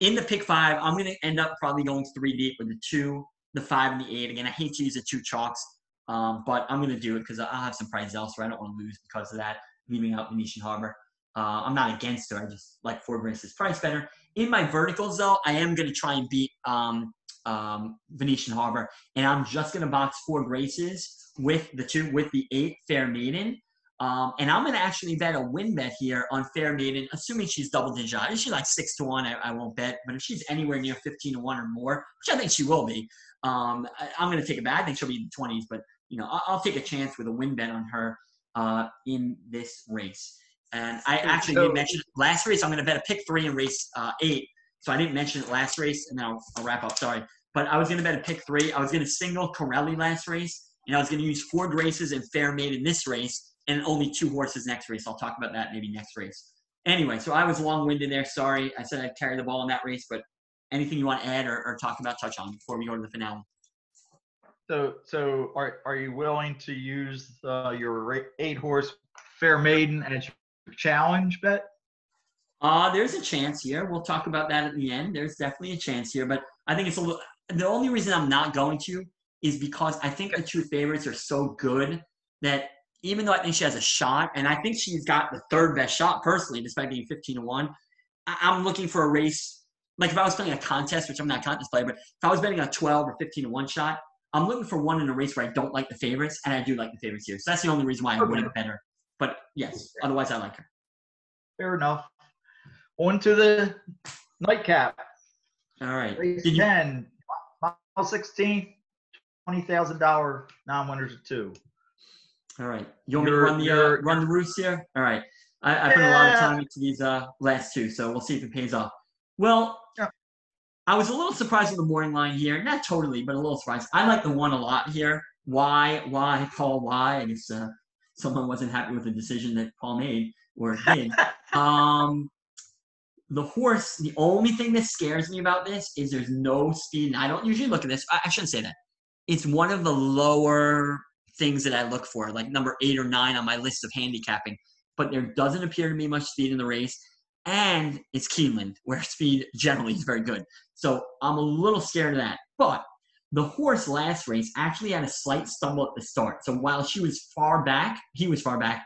in the pick five, I'm going to end up probably going three deep with the two, the five, and the eight. Again, I hate to use the two chalks, um, but I'm going to do it because I'll have some prizes elsewhere. I don't want to lose because of that, leaving out Venetian Harbor. Uh, I'm not against her. I just like Four Graces' price better. In my verticals, though, I am going to try and beat um, um, Venetian Harbor, and I'm just going to box Four Graces with the two, with the eight Fair Maiden. Um, and I'm going to actually bet a win bet here on Fair Maiden, assuming she's double digit. If she's like six to one, I, I, won't bet. But if she's anywhere near 15 to one or more, which I think she will be, um, I, am going to take a bet. I think she'll be in the 20s, but you know, I'll, I'll take a chance with a win bet on her uh, in this race. And I actually so, did mention last race. I'm going to bet a pick three in race uh, eight. So I didn't mention it last race, and now I'll, I'll wrap up. Sorry, but I was going to bet a pick three. I was going to single Corelli last race, and I was going to use Four Graces and Fair Maiden this race and only two horses next race. I'll talk about that maybe next race. Anyway, so I was long winded there. Sorry. I said I'd carry the ball in that race, but anything you want to add or, or talk about, touch on before we go to the finale? So, so are, are you willing to use uh, your eight horse Fair Maiden as your challenge bet? Uh, there's a chance here. We'll talk about that at the end. There's definitely a chance here, but I think it's a little. The only reason I'm not going to is because I think the two favorites are so good that even though I think she has a shot, and I think she's got the third best shot personally, despite being 15 to 1, I'm looking for a race. Like if I was playing a contest, which I'm not a contest player, but if I was betting a 12 or 15 to 1 shot, I'm looking for one in a race where I don't like the favorites, and I do like the favorites here. So that's the only reason why I okay. wouldn't bet her. But yes, otherwise I like her. Fair enough. On to the nightcap. All right. Race Did 10, mile 16, $20,000 non-winners of two. All right. You want me to run the uh, run the roofs here? All right. I, I put a lot of time into these uh, last two, so we'll see if it pays off. Well, yeah. I was a little surprised with the morning line here. Not totally, but a little surprised. I like the one a lot here. Why? Why? Paul? Why? I guess uh, someone wasn't happy with the decision that Paul made or did. [LAUGHS] um, the horse. The only thing that scares me about this is there's no speed. And I don't usually look at this. I, I shouldn't say that. It's one of the lower things that I look for, like number eight or nine on my list of handicapping. But there doesn't appear to be much speed in the race. And it's Keeneland, where [LAUGHS] speed generally is very good. So I'm a little scared of that. But the horse last race actually had a slight stumble at the start. So while she was far back, he was far back,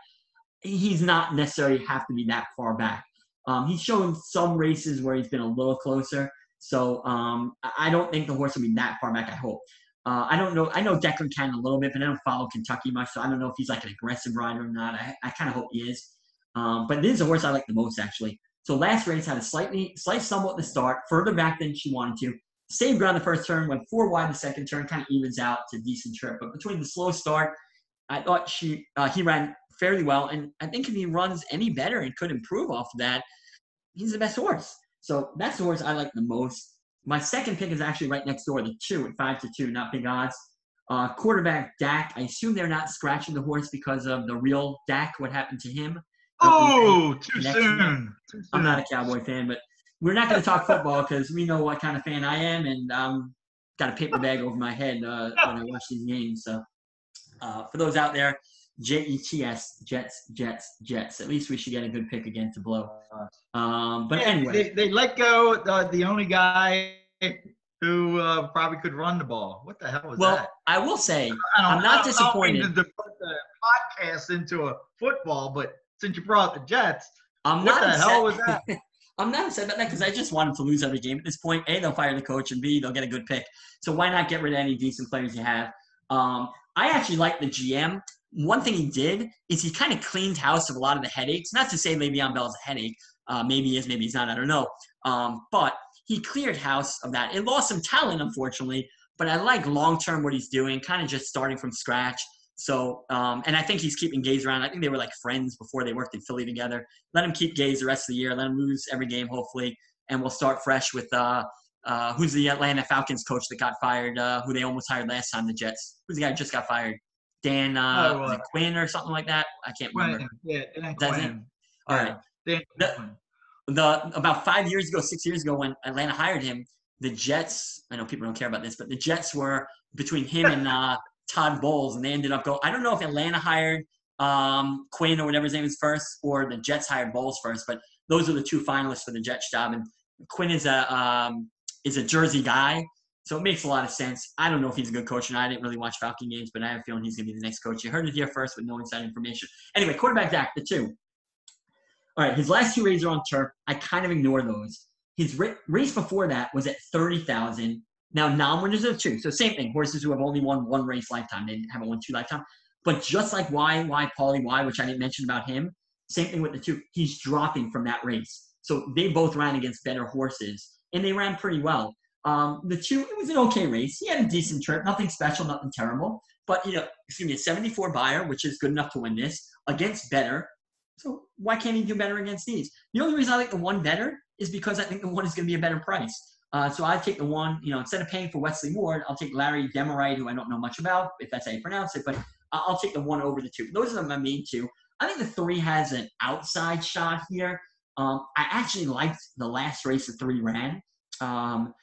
he's not necessarily have to be that far back. Um, he's shown some races where he's been a little closer. So um, I don't think the horse will be that far back, I hope. Uh, I don't know. I know Declan Cannon a little bit, but I don't follow Kentucky much, so I don't know if he's like an aggressive rider or not. I, I kind of hope he is. Um, but this is a horse I like the most, actually. So last race had a slightly, slight stumble at the start, further back than she wanted to. Saved ground the first turn, went four wide the second turn, kind of evens out to decent trip. But between the slow start, I thought she uh, he ran fairly well, and I think if he runs any better and could improve off of that, he's the best horse. So that's the horse I like the most. My second pick is actually right next door, the two at five to two, not big odds. Uh, quarterback Dak. I assume they're not scratching the horse because of the real Dak. What happened to him? Oh, too soon. too soon. I'm not a Cowboy fan, but we're not going to talk football because we know what kind of fan I am, and um, got a paper bag over my head uh, when I watch these games. So, uh, for those out there, J E T S Jets Jets Jets. At least we should get a good pick again to blow. Um, but yeah, anyway, they, they, let go the, the only guy who uh, probably could run the ball. What the hell was well, that? Well, I will say I'm not disappointed. to put the podcast into a football, but since you brought the Jets, I'm what not the upset. hell was that? [LAUGHS] I'm not upset about that because I just wanted to lose every game at this point. A, they'll fire the coach, and B, they'll get a good pick. So why not get rid of any decent players you have? Um, I actually like the GM one thing he did is he kind of cleaned house of a lot of the headaches. Not to say Le'Veon Bell's a headache. Uh, maybe he is, maybe he's not. I don't know. Um, but he cleared house of that. It lost some talent, unfortunately. But I like long term what he's doing, kind of just starting from scratch. So, um, and I think he's keeping Gase around. I think they were like friends before they worked in Philly together. Let him keep Gase the rest of the year. Let him lose every game, hopefully, and we'll start fresh with uh, uh, who's the Atlanta Falcons coach that got fired, uh, who they almost hired last time, the Jets. Who's the guy just got fired? Dan uh, oh, Quinn or something like that. I can't Quinn. remember. Yeah, Dan Quinn. All right. Dan the, the, about five years ago, six years ago, when Atlanta hired him, the Jets. I know people don't care about this, but the Jets were between him and uh, [LAUGHS] Todd Bowles, and they ended up going. I don't know if Atlanta hired um, Quinn or whatever his name is first, or the Jets hired Bowles first, but those are the two finalists for the Jets job. And Quinn is a um, is a Jersey guy, so it makes a lot of sense. I don't know if he's a good coach and. I didn't really watch Falcon games, but I have a feeling he's going to be the next coach. You heard it here first with no inside information. Anyway, quarterback Dak, the two. All right, his last two races are on turf. I kind of ignore those. His race before that was at 30,000. Now, non-winners are two. So same thing, horses who have only won one race lifetime. They haven't won two lifetime. But just like why, why, Paulie, why, which I didn't mention about him, same thing with the two. He's dropping from that race. So they both ran against better horses, and they ran pretty well. Um, the two, it was an okay race. He had a decent trip, nothing special, nothing terrible. But, you know, excuse me, a 74 Beyer, which is good enough to win this, against better. So why can't he do better against these? The only reason I like the one better is because I think the one is going to be a better price. Uh, so I take the one, you know, instead of paying for Wesley Ward, I'll take Larry Demeritte, who I don't know much about, if that's how you pronounce it, but I'll take the one over the two. Those are my main two. I think the three has an outside shot here. Um, I actually liked the last race the three ran. Um,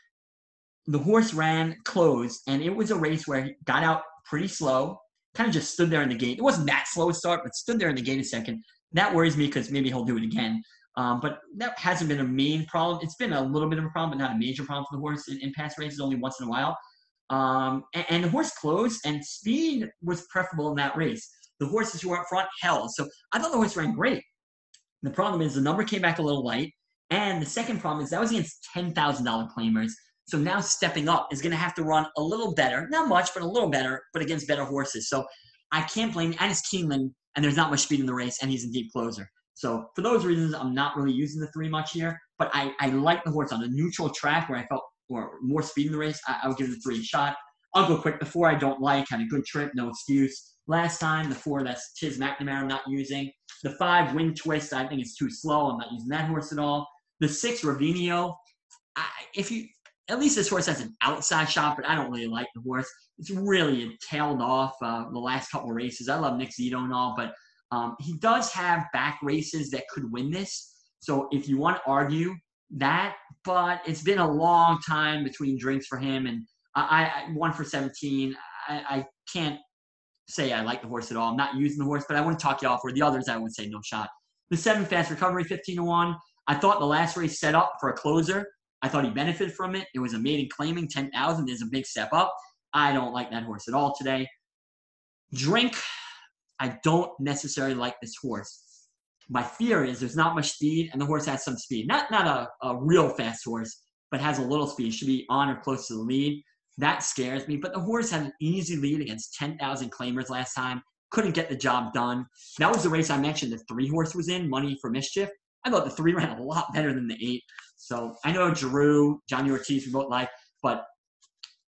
the horse ran closed, and it was a race where he got out pretty slow, kind of just stood there in the gate. It wasn't that slow a start, but stood there in the gate a second. That worries me because maybe he'll do it again. Um, but that hasn't been a main problem. It's been a little bit of a problem, but not a major problem for the horse in, in past races, only once in a while. Um, and, and, the horse closed, and speed was preferable in that race. The horses who were up front held. So I thought the horse ran great. The problem is the number came back a little light. And the second problem is that was against $10,000 claimers. So now stepping up is going to have to run a little better, not much, but a little better, but against better horses. So I can't blame, and it's Keeneland, and there's not much speed in the race, and he's a deep closer. So for those reasons, I'm not really using the three much here, but I, I like the horse on a neutral track where I felt or more speed in the race. I, I would give the three a shot. I'll go quick. The four I don't like, had a good trip, no excuse. Last time, the four that's Tiz McNamara I'm not using. The five Wing Twist, I think is too slow. I'm not using that horse at all. The six Ravinio, I, if you at least this horse has an outside shot, but I don't really like the horse. It's really tailed off uh, the last couple races. I love Nick Zito and all, but um, he does have back races that could win this. So if you want to argue that, but it's been a long time between drinks for him, and I, I one for 17. I, I can't say I like the horse at all. I'm not using the horse, but I want to talk you off. For the others, I would say no shot. The seven fast recovery, 15 to one. I thought the last race set up for a closer. I thought he benefited from it. It was a maiden claiming 10,000 is a big step up. I don't like that horse at all today. Drink, I don't necessarily like this horse. My fear is there's not much speed, and the horse has some speed. Not not a, a real fast horse, but has a little speed. Should be on or close to the lead. That scares me. But the horse had an easy lead against 10,000 claimers last time. Couldn't get the job done. That was the race I mentioned. The three horse was in, Money for Mischief. I thought the three [LAUGHS] ran a lot better than the eight. So I know Drew, Johnny Ortiz, we both like, but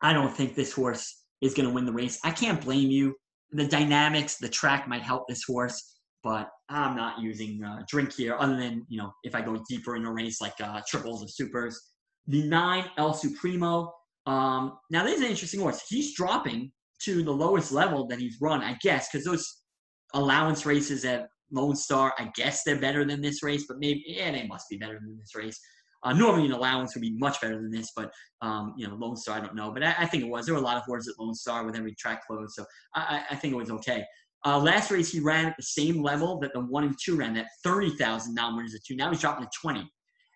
I don't think this horse is going to win the race. I can't blame you. The dynamics, the track might help this horse, but I'm not using uh, drink here other than, you know, if I go deeper in a race like uh, triples or supers. The nine, El Supremo. Um, now, this is an interesting horse. He's dropping to the lowest level that he's run, I guess, because those allowance races at Lone Star, I guess they're better than this race, but maybe, yeah, they must be better than this race. Uh, normally, an allowance would be much better than this, but um, you know, Lone Star, I don't know, but I, I, think it was. There were a lot of horses at Lone Star with every track closed, so I, I think it was okay. Uh, last race, he ran at the same level that the one and two ran, that 30,000 non winners at two. Now he's dropping to 20.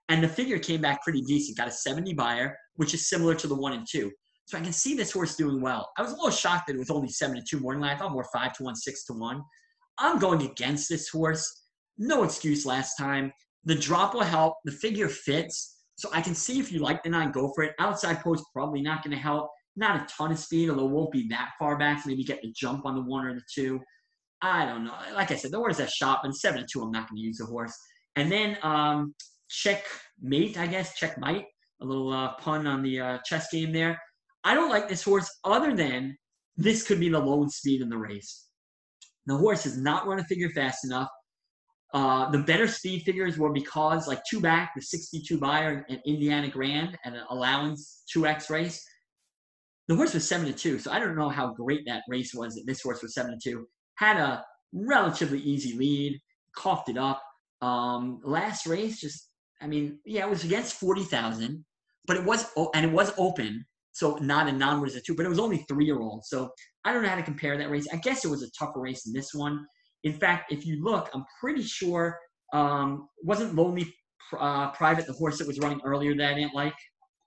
And the figure came back pretty decent, got a 70 Beyer, which is similar to the one and two. So I can see this horse doing well. I was a little shocked that it was only seven to two morning line. I thought more five to one, six to one. I'm going against this horse. No excuse last time. The drop will help. The figure fits. So I can see if you like the nine, go for it. Outside post probably not going to help. Not a ton of speed, although it won't be that far back. Maybe get the jump on the one or the two. I don't know. Like I said, the horse that shot, but seven to two, I'm not going to use the horse. And then um, checkmate, I guess, checkmate. A little uh, pun on the uh, chess game there. I don't like this horse other than this could be the lone speed in the race. The horse has not run a figure fast enough. Uh, the better speed figures were because, like two back, the 62 Beyer and Indiana Grand and an allowance 2x race. The horse was 7 to 2, so I don't know how great that race was that this horse was 7 to 2. Had a relatively easy lead, coughed it up. Um, last race, just, I mean, yeah, it was against 40,000, but it was, and it was open, so not a non is it two, but it was only three year old. So I don't know how to compare that race. I guess it was a tougher race than this one. In fact, if you look, I'm pretty sure um, wasn't Lonely uh, private, the horse that was running earlier that I didn't like.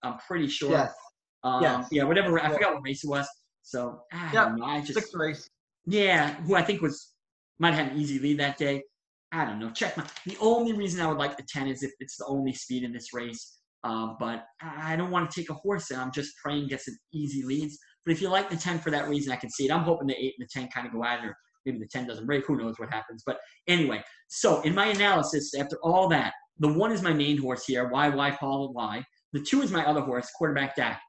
I'm pretty sure. Yes. Um, Yes. Yeah, whatever. I Yeah. forgot what race it was. So I Yeah, don't know. I just Sixth race. yeah, who I think was might have had an easy lead that day. I don't know. Check my. The only reason I would like the ten is if it's the only speed in this race. Um, but I don't want to take a horse and I'm just praying gets an easy leads. But if you like the ten for that reason, I can see it. I'm hoping the eight and the ten kind of go at it, or maybe the ten doesn't break. Who knows what happens? But anyway, so in my analysis, after all that, the one is my main horse here. Why? Why? Paul? Why? The two is my other horse, quarterback Dak.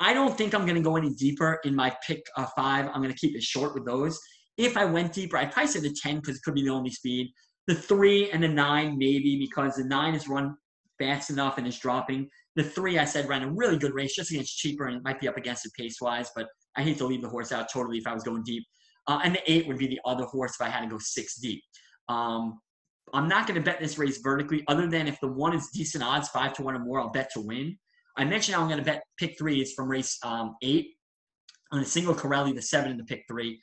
I don't think I'm going to go any deeper in my pick uh, five. I'm going to keep it short with those. If I went deeper, I'd probably say the 10 because it could be the only speed. The three and the nine, maybe, because the nine is run fast enough and is dropping. The three, I said, ran a really good race just against cheaper and might be up against it pace wise, but I hate to leave the horse out totally if I was going deep. Uh, and the eight would be the other horse if I had to go six deep. Um, I'm not going to bet this race vertically, other than if the one is decent odds, five to one or more, I'll bet to win. I mentioned I'm going to bet pick three threes from race um, eight on a single Corelli, the seven in the pick three.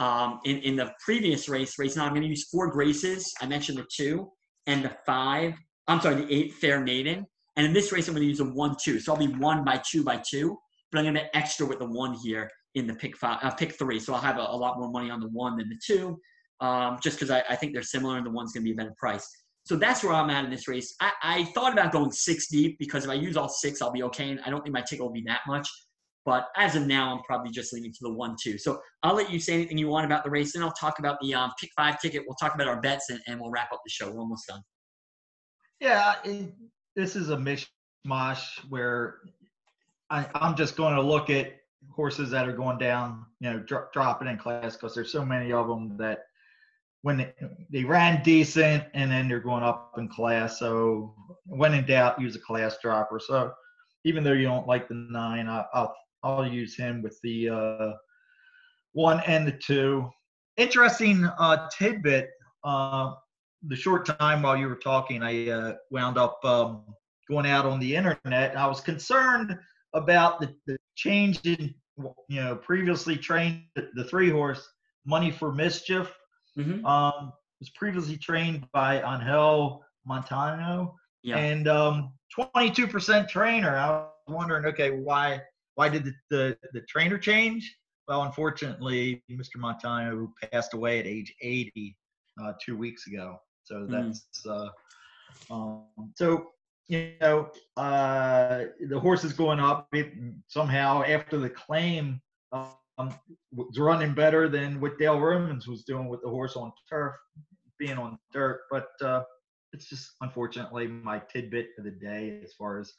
Um, in, in the previous race, race nine, I'm going to use Four Graces. I mentioned the two and the five. I'm sorry, the eight Fair Maiden. And in this race, I'm going to use a one two. So I'll be one by two by two, but I'm going to extra with the one here in the pick five, uh, pick three. So I'll have a, a lot more money on the one than the two, um, just because I, I think they're similar and the one's going to be a better price. So that's where I'm at in this race. I, I thought about going six deep because if I use all six, I'll be okay. And I don't think my ticket will be that much. But as of now, I'm probably just leaning to the one two. So I'll let you say anything you want about the race, and I'll talk about the um, pick five ticket. We'll talk about our bets, and, and we'll wrap up the show. We're almost done. Yeah, it, this is a mishmash where I, I'm just going to look at horses that are going down, you know, dro- dropping in class because there's so many of them that when they, they ran decent and then they're going up in class. So when in doubt, use a class dropper. So even though you don't like the nine, I, I'll I'll use him with the uh, one and the two. Interesting uh, tidbit. Uh, the short time while you were talking, I uh, wound up um, going out on the internet. I was concerned about the, the change in, you know, previously trained the three horse Money for Mischief. Mm-hmm. Um, was previously trained by Angel Montano Yeah. and um, 22% trainer. I was wondering, okay, why why did the, the, the trainer change? Well, unfortunately, Mr. Montano passed away at age 80 uh, two weeks ago. So Mm. that's uh, um, so you know uh, the horse is going up it, somehow after the claim. Um, was running better than what Dale Romans was doing with the horse on turf, being on dirt. But uh, it's just unfortunately my tidbit of the day as far as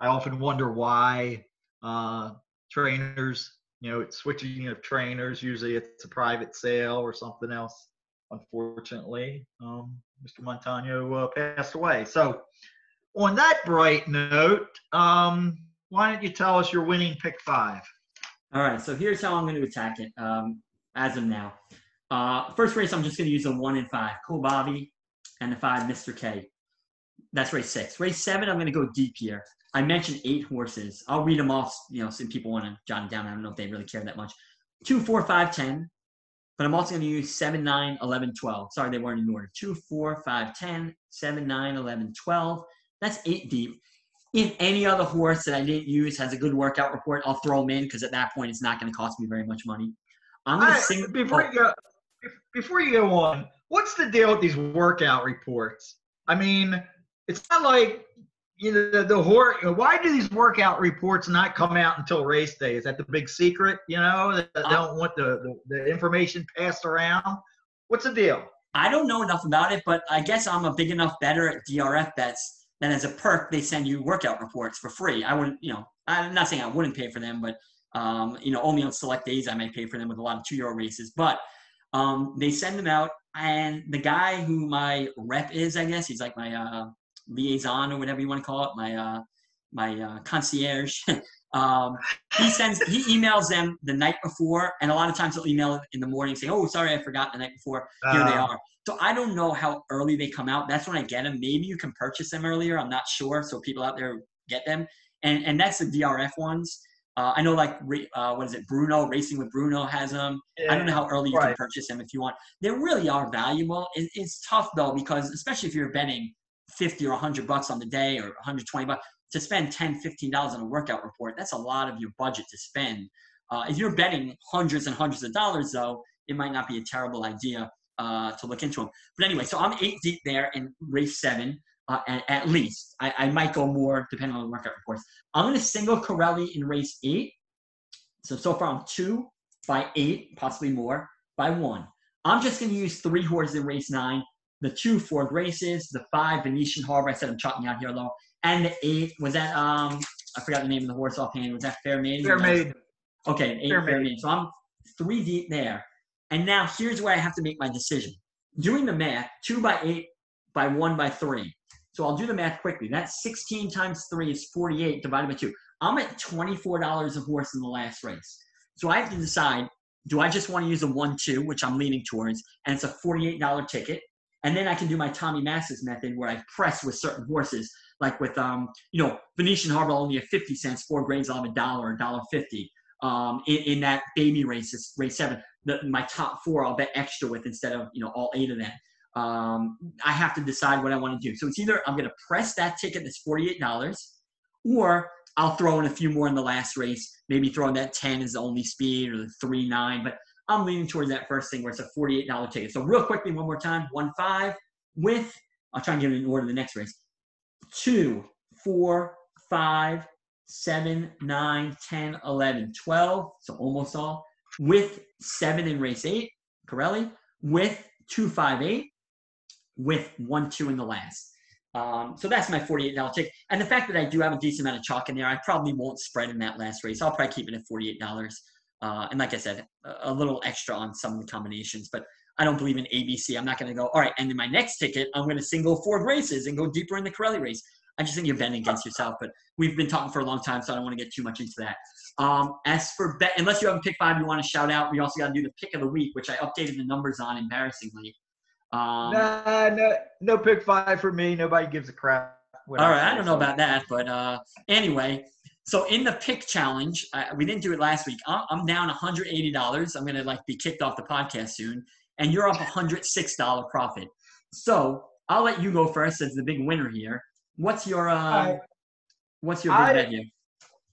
I often wonder why uh, trainers, you know, it's switching of trainers. Usually it's a private sale or something else. Unfortunately, um, Mr. Montano uh, passed away. So, on that bright note, um, why don't you tell us your winning pick five? All right, so here's how I'm going to attack it um, as of now. Uh, first race, I'm just going to use a one and five, Cool Bobby, and the five, Mr. K. That's race six. Race seven, I'm going to go deep here. I mentioned eight horses. I'll read them off, you know, some people want to jot it down. I don't know if they really care that much. Two, four, five, ten. But I'm also going to use 7, 9, 11, 12. Sorry, they weren't in order. 2, 4, 5, 10, 7, 9, 11, 12. That's 8 deep. If any other horse that I didn't use has a good workout report, I'll throw them in because at that point it's not going to cost me very much money. I'm going to sing. before you go before you go on, what's the deal with these workout reports? I mean, it's not like you know the. Why do these workout reports not come out until race day? Is that the big secret? You know, that they don't want the, the, the information passed around. What's the deal? I don't know enough about it, but I guess I'm a big enough bettor at DRF bets that as a perk they send you workout reports for free. I wouldn't, you know, I'm not saying I wouldn't pay for them, but um, you know, only on select days I may pay for them with a lot of two euro races. But um, they send them out, and the guy who my rep is, I guess he's like my uh, liaison or whatever you want to call it, my uh, my uh, concierge. [LAUGHS] um, he sends he emails them the night before, and a lot of times he'll email in the morning saying, "Oh, sorry, I forgot the night before. Here they Uh, are." So I don't know how early they come out. That's when I get them. Maybe you can purchase them earlier. I'm not sure. So people out there get them, and and that's the DRF ones. Uh, I know like uh, what is it? Bruno Racing with Bruno has them. I don't know how early you can purchase them if you want. They really are valuable. It, it's tough though because especially if you're betting 50 or 100 bucks on the day or 120 bucks to spend 10 15 dollars on a workout report that's a lot of your budget to spend. Uh, if you're betting hundreds and hundreds of dollars though it might not be a terrible idea uh, to look into them but anyway so i'm eight deep there in race seven uh, at, at, least. I, I, might go more depending on the workout reports. I'm going to single corelli in race eight. So so far i'm two by eight possibly more by one. I'm just going to use three horses in race nine the two Four Graces, the five Venetian Harbor. I said I'm chalking out here though, and the eight was that um I forgot the name of the horse offhand. Was that Fair Maiden? Fair Maiden. Okay, eight Fair, Fair Maiden. So I'm three deep there, and now here's where I have to make my decision. Doing the math, two by eight by one by three. So I'll do the math quickly. That's 16 times three is 48 divided by two. I'm at $24 a horse in the last race. So I have to decide do I just want to use a one two, which I'm leaning towards, and it's a $48 ticket, and then I can do my Tom Amoss's method where I press with certain horses, like with um, you know, Venetian Harbor only at 50 cents, Four Graces, I'll have a dollar, a dollar fifty. Um, in, in that baby race, race seven, the, my top four I'll bet extra with instead of you know all eight of them. Um, I have to decide what I want to do. So it's either I'm going to press that ticket that's forty-eight dollars, or I'll throw in a few more in the last race. Maybe throw in that ten is the only speed or the three nine. But I'm leaning towards that first thing where it's a $48 ticket. So real quickly, one more time, one five with, I'll try and get it in order the next race. Two, four, five, seven, nine, 10, 11, 12, so almost all, with seven in race eight, Corelli, with two, five, eight, with one, two in the last. Um, so that's my $48 ticket. And the fact that I do have a decent amount of chalk in there, I probably won't spread in that last race. I'll probably keep it at $48. Uh, and like I said, a, little extra on some of the combinations, but I don't believe in ABC. I'm not going to go, all right, and in my next ticket, I'm going to single four races and go deeper in the Corelli race. I just think you're betting against yourself, but we've been talking for a long time, so I don't want to get too much into that. Um, as for bet, unless you have a pick five you want to shout out, we also got to do the pick of the week, which I updated the numbers on embarrassingly. Um, nah, no, no pick five for me. Nobody gives a crap. All right, I don't know about that, but uh, anyway, so in the pick challenge, uh, we didn't do it last week. I'm down $180. I'm gonna like be kicked off the podcast soon, and you're up $106 profit. So I'll let you go first as the big winner here. What's your uh, what's your big I, bet here?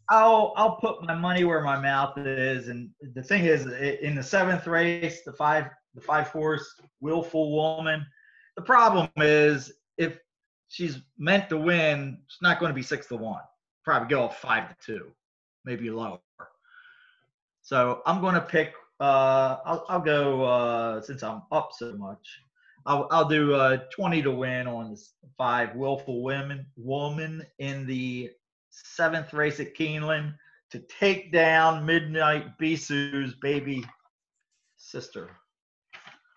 I'll I'll put my money where my mouth is, and the thing is, in the seventh race, the five the five horse willful woman. The problem is if she's meant to win, she's not going to be six to one probably go five to two, maybe lower. So I'm going to pick. Uh, I'll, I'll go uh, since I'm up so much. I'll, I'll do uh, 20 to win on the five willful women woman in the seventh race at Keeneland to take down Midnight Bisou's baby sister.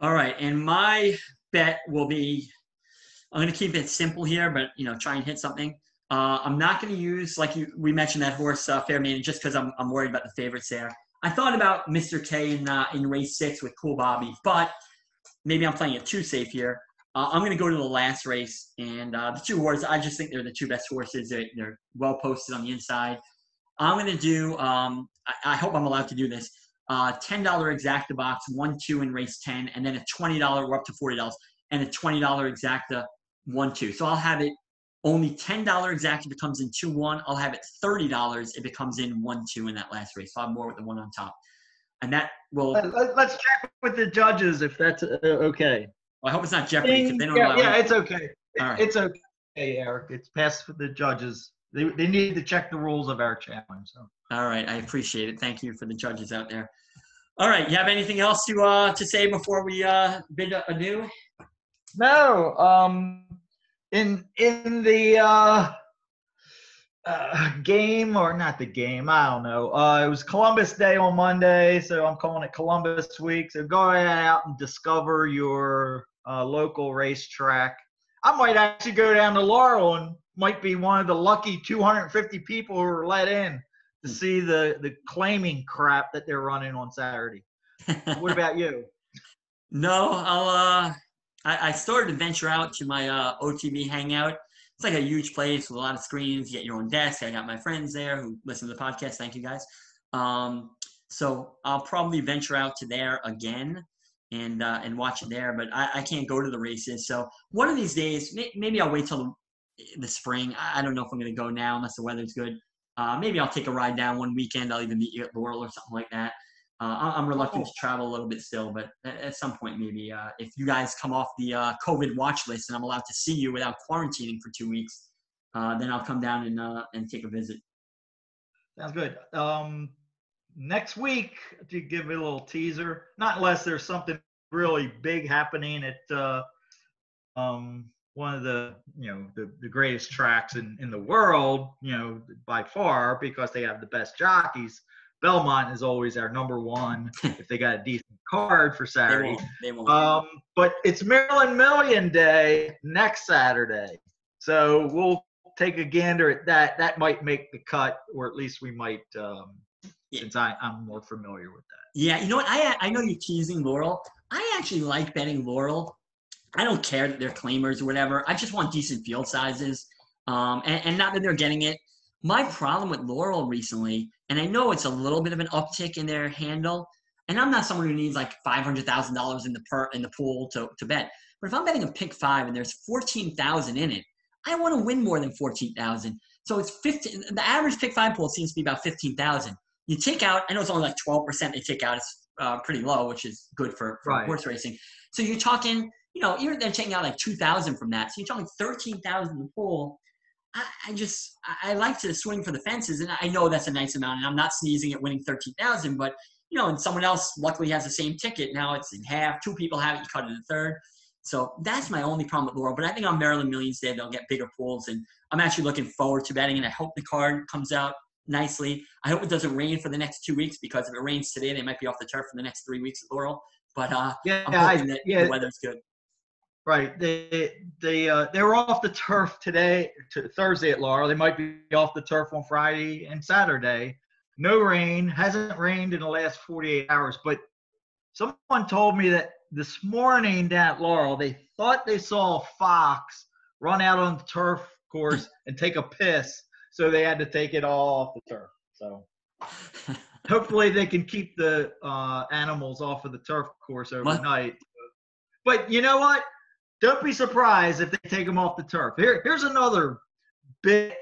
All right, and my bet will be. I'm going to keep it simple here, but you know, try and hit something. Uh, I'm not going to use, like you, we mentioned, that horse uh, Fair Maiden just because I'm, I'm worried about the favorites there. I thought about Mr. K in, uh, in race six with Cool Bobby, but maybe I'm playing it too safe here. Uh, I'm going to go to the last race, and uh, the two horses, I just think they're the two best horses. They're, they're well posted on the inside. I'm going to do, um, I, I, hope I'm allowed to do this, uh, $10 exacta box, 1 2 in race 10, and then a $20, we're up to $40, and a $20 exacta 1 2. So I'll have it only $10 exact if it comes in 2-1. I'll have it $30 if it comes in 1-2 in that last race. So I'll more with the one on top. And that will. Let's check with the judges if that's uh, okay. Well, I hope it's not Jeopardy. They don't yeah, yeah, it's okay. It's okay, Eric. It's passed for the judges. They, they need to check the rules of our challenge. So. All right, I appreciate it. Thank you for the judges out there. All right, you have anything else to uh, to say before we uh, bid adieu? No. Um, in in the uh, uh, game or not the game, I don't know. Uh, it was Columbus Day on Monday, so I'm calling it Columbus Week. So go out and discover your uh, local racetrack. I might actually go down to Laurel and might be one of the lucky 250 people who are let in to hmm. see the the claiming crap that they're running on Saturday. [LAUGHS] what about you? No, I'll uh I, I started to venture out to my uh, OTB hangout. It's like a huge place with a lot of screens. You get your own desk. I got my friends there who listen to the podcast. Thank you guys. Um, so I'll probably venture out to there again. and uh, and watch it there. But I, I can't go to the races. So one of these days, may, maybe I'll wait till the, the spring. I, I don't know if I'm going to go now unless the weather's good. Uh, maybe I'll take a ride down one weekend. I'll even meet you at the Laurel or something like that. Uh, I'm reluctant to travel a little bit still, but at some point, maybe uh, if you guys come off the uh, COVID watch list and I'm allowed to see you without quarantining for two weeks, uh, then I'll come down and uh, and take a visit. Sounds good. Um, next week, to give a little teaser, not unless there's something really big happening at uh, um, one of the you know the, the greatest tracks in, in the world, you know by far because they have the best jockeys. Belmont is always our number one [LAUGHS] if they got a decent card for Saturday. They won't, they won't. Um, but it's Maryland Million Day next Saturday, so we'll take a gander at that. That might make the cut, or at least we might, um, yeah. since I, I'm more familiar with that. Yeah, you know what? I I know you're teasing Laurel. I actually like betting Laurel. I don't care that they're claimers or whatever. I just want decent field sizes, um, and, and not that they're getting it. My problem with Laurel recently, and I know it's a little bit of an uptick in their handle, and I'm not someone who needs like five hundred thousand dollars in the per in the pool to, to bet. But if I'm betting a pick five and there's fourteen thousand in it, I want to win more than 14,000. So it's 15, the average pick five pool seems to be about 15,000. You take out, I know it's only like 12% they take out. It's uh, pretty low, which is good for, for right. horse racing. So you're talking, you know, even they're taking out like 2,000 from that. So you're talking 13,000 in the pool. I, I, just, I like to swing for the fences. And I know that's a nice amount. And I'm not sneezing at winning 13,000, but you know, and someone else luckily has the same ticket. Now it's in half. Two people have it. You cut it in third. So that's my only problem with Laurel. But I think on Maryland Millions Day, they'll get bigger pools. And I'm actually looking forward to betting. And I hope the card comes out nicely. I hope it doesn't rain for the next two weeks because if it rains today, they might be off the turf for the next three weeks at Laurel. But uh, yeah, I'm hoping I, that yeah. the weather's good. Right. They they uh, they were off the turf today, to Thursday at Laurel. They might be off the turf on Friday and Saturday. No rain. Hasn't rained in the last 48 hours. But someone told me that this morning down at Laurel, they thought they saw a fox run out on the turf course [LAUGHS] and take a piss, so they had to take it all off the turf. So [LAUGHS] hopefully they can keep the uh, animals off of the turf course overnight. What? But you know what? Don't be surprised if they take them off the turf. Here, here's another bitch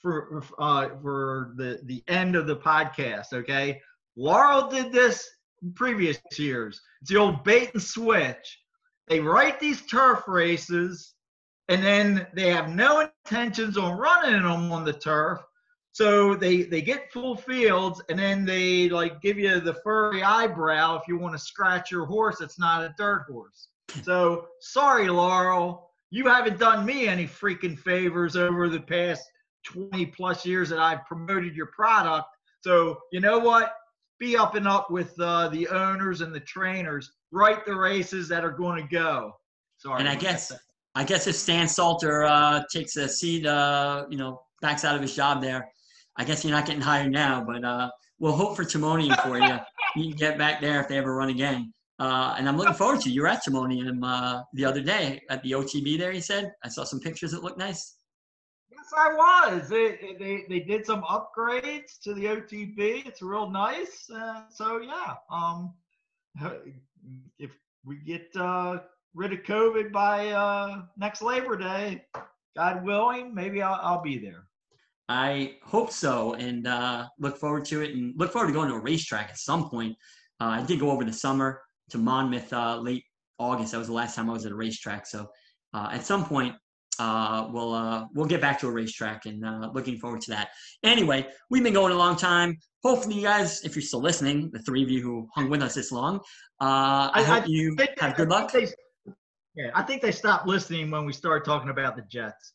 for uh, for the the end of the podcast. Okay, Laurel did this previous years. It's the old bait and switch. They write these turf races, and then they have no intentions on running them on the turf. So they they get full fields, and then they like give you the furry eyebrow if you want to scratch your horse. It's not a dirt horse. So sorry, Laurel, you haven't done me any freaking favors over the past 20 plus years that I've promoted your product. So you know what? be up and up with uh, the owners and the trainers. Write the races that are going to go. Sorry. And I guess I guess if Stan Salter uh, takes a seat, uh, you know, backs out of his job there, I guess you're not getting hired now. But uh, we'll hope for Timonium for you. You can get back there if they ever run again. Uh, and I'm looking forward to you. You [LAUGHS] were at Timonium uh, the other day at the OTB there. He said I saw some pictures that looked nice. Yes, I was. They, they, they did some upgrades to the OTB. It's real nice. Uh, so yeah, um, [LAUGHS] if we get uh, rid of COVID by uh, next Labor Day, God willing, maybe I'll, I'll be there. I hope so, and uh, look forward to it, and look forward to going to a racetrack at some point. Uh, I did go over the summer to Monmouth uh, late August. That was the last time I was at a racetrack. So uh, at some point, uh, we'll uh, we'll get back to a racetrack and uh, looking forward to that. Anyway, we've been going a long time. Hopefully, you guys, if you're still listening, the three of you who hung with us this long, uh, I, I, hope I, you have good luck. They, yeah, I think they stopped listening when we started talking about the Jets.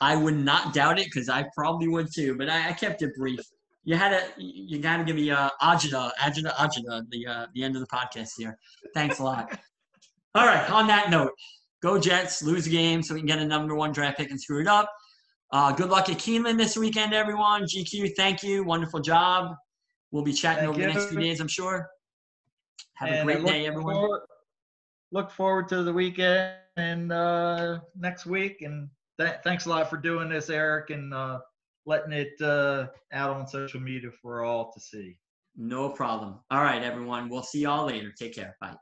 I would not doubt it because I probably would too, but I, I, kept it brief. You had to, you got to give me uh, Ajita, Ajita, Ajita, the uh, the end of the podcast here. Thanks a lot. [LAUGHS] All right. On that note, Go Jets, lose a game so we can get a number one draft pick and screw it up. Uh, good luck at Keeneland this weekend, everyone. GQ, thank you. Wonderful job. We'll be chatting thank over you. the next few days, I'm sure. Have and a great day, everyone. Forward, look forward to the weekend and uh, next week. And th- thanks a lot for doing this, Eric, and uh, letting it uh, out on social media for all to see. No problem. All right, everyone. We'll see y'all later. Take care. Bye.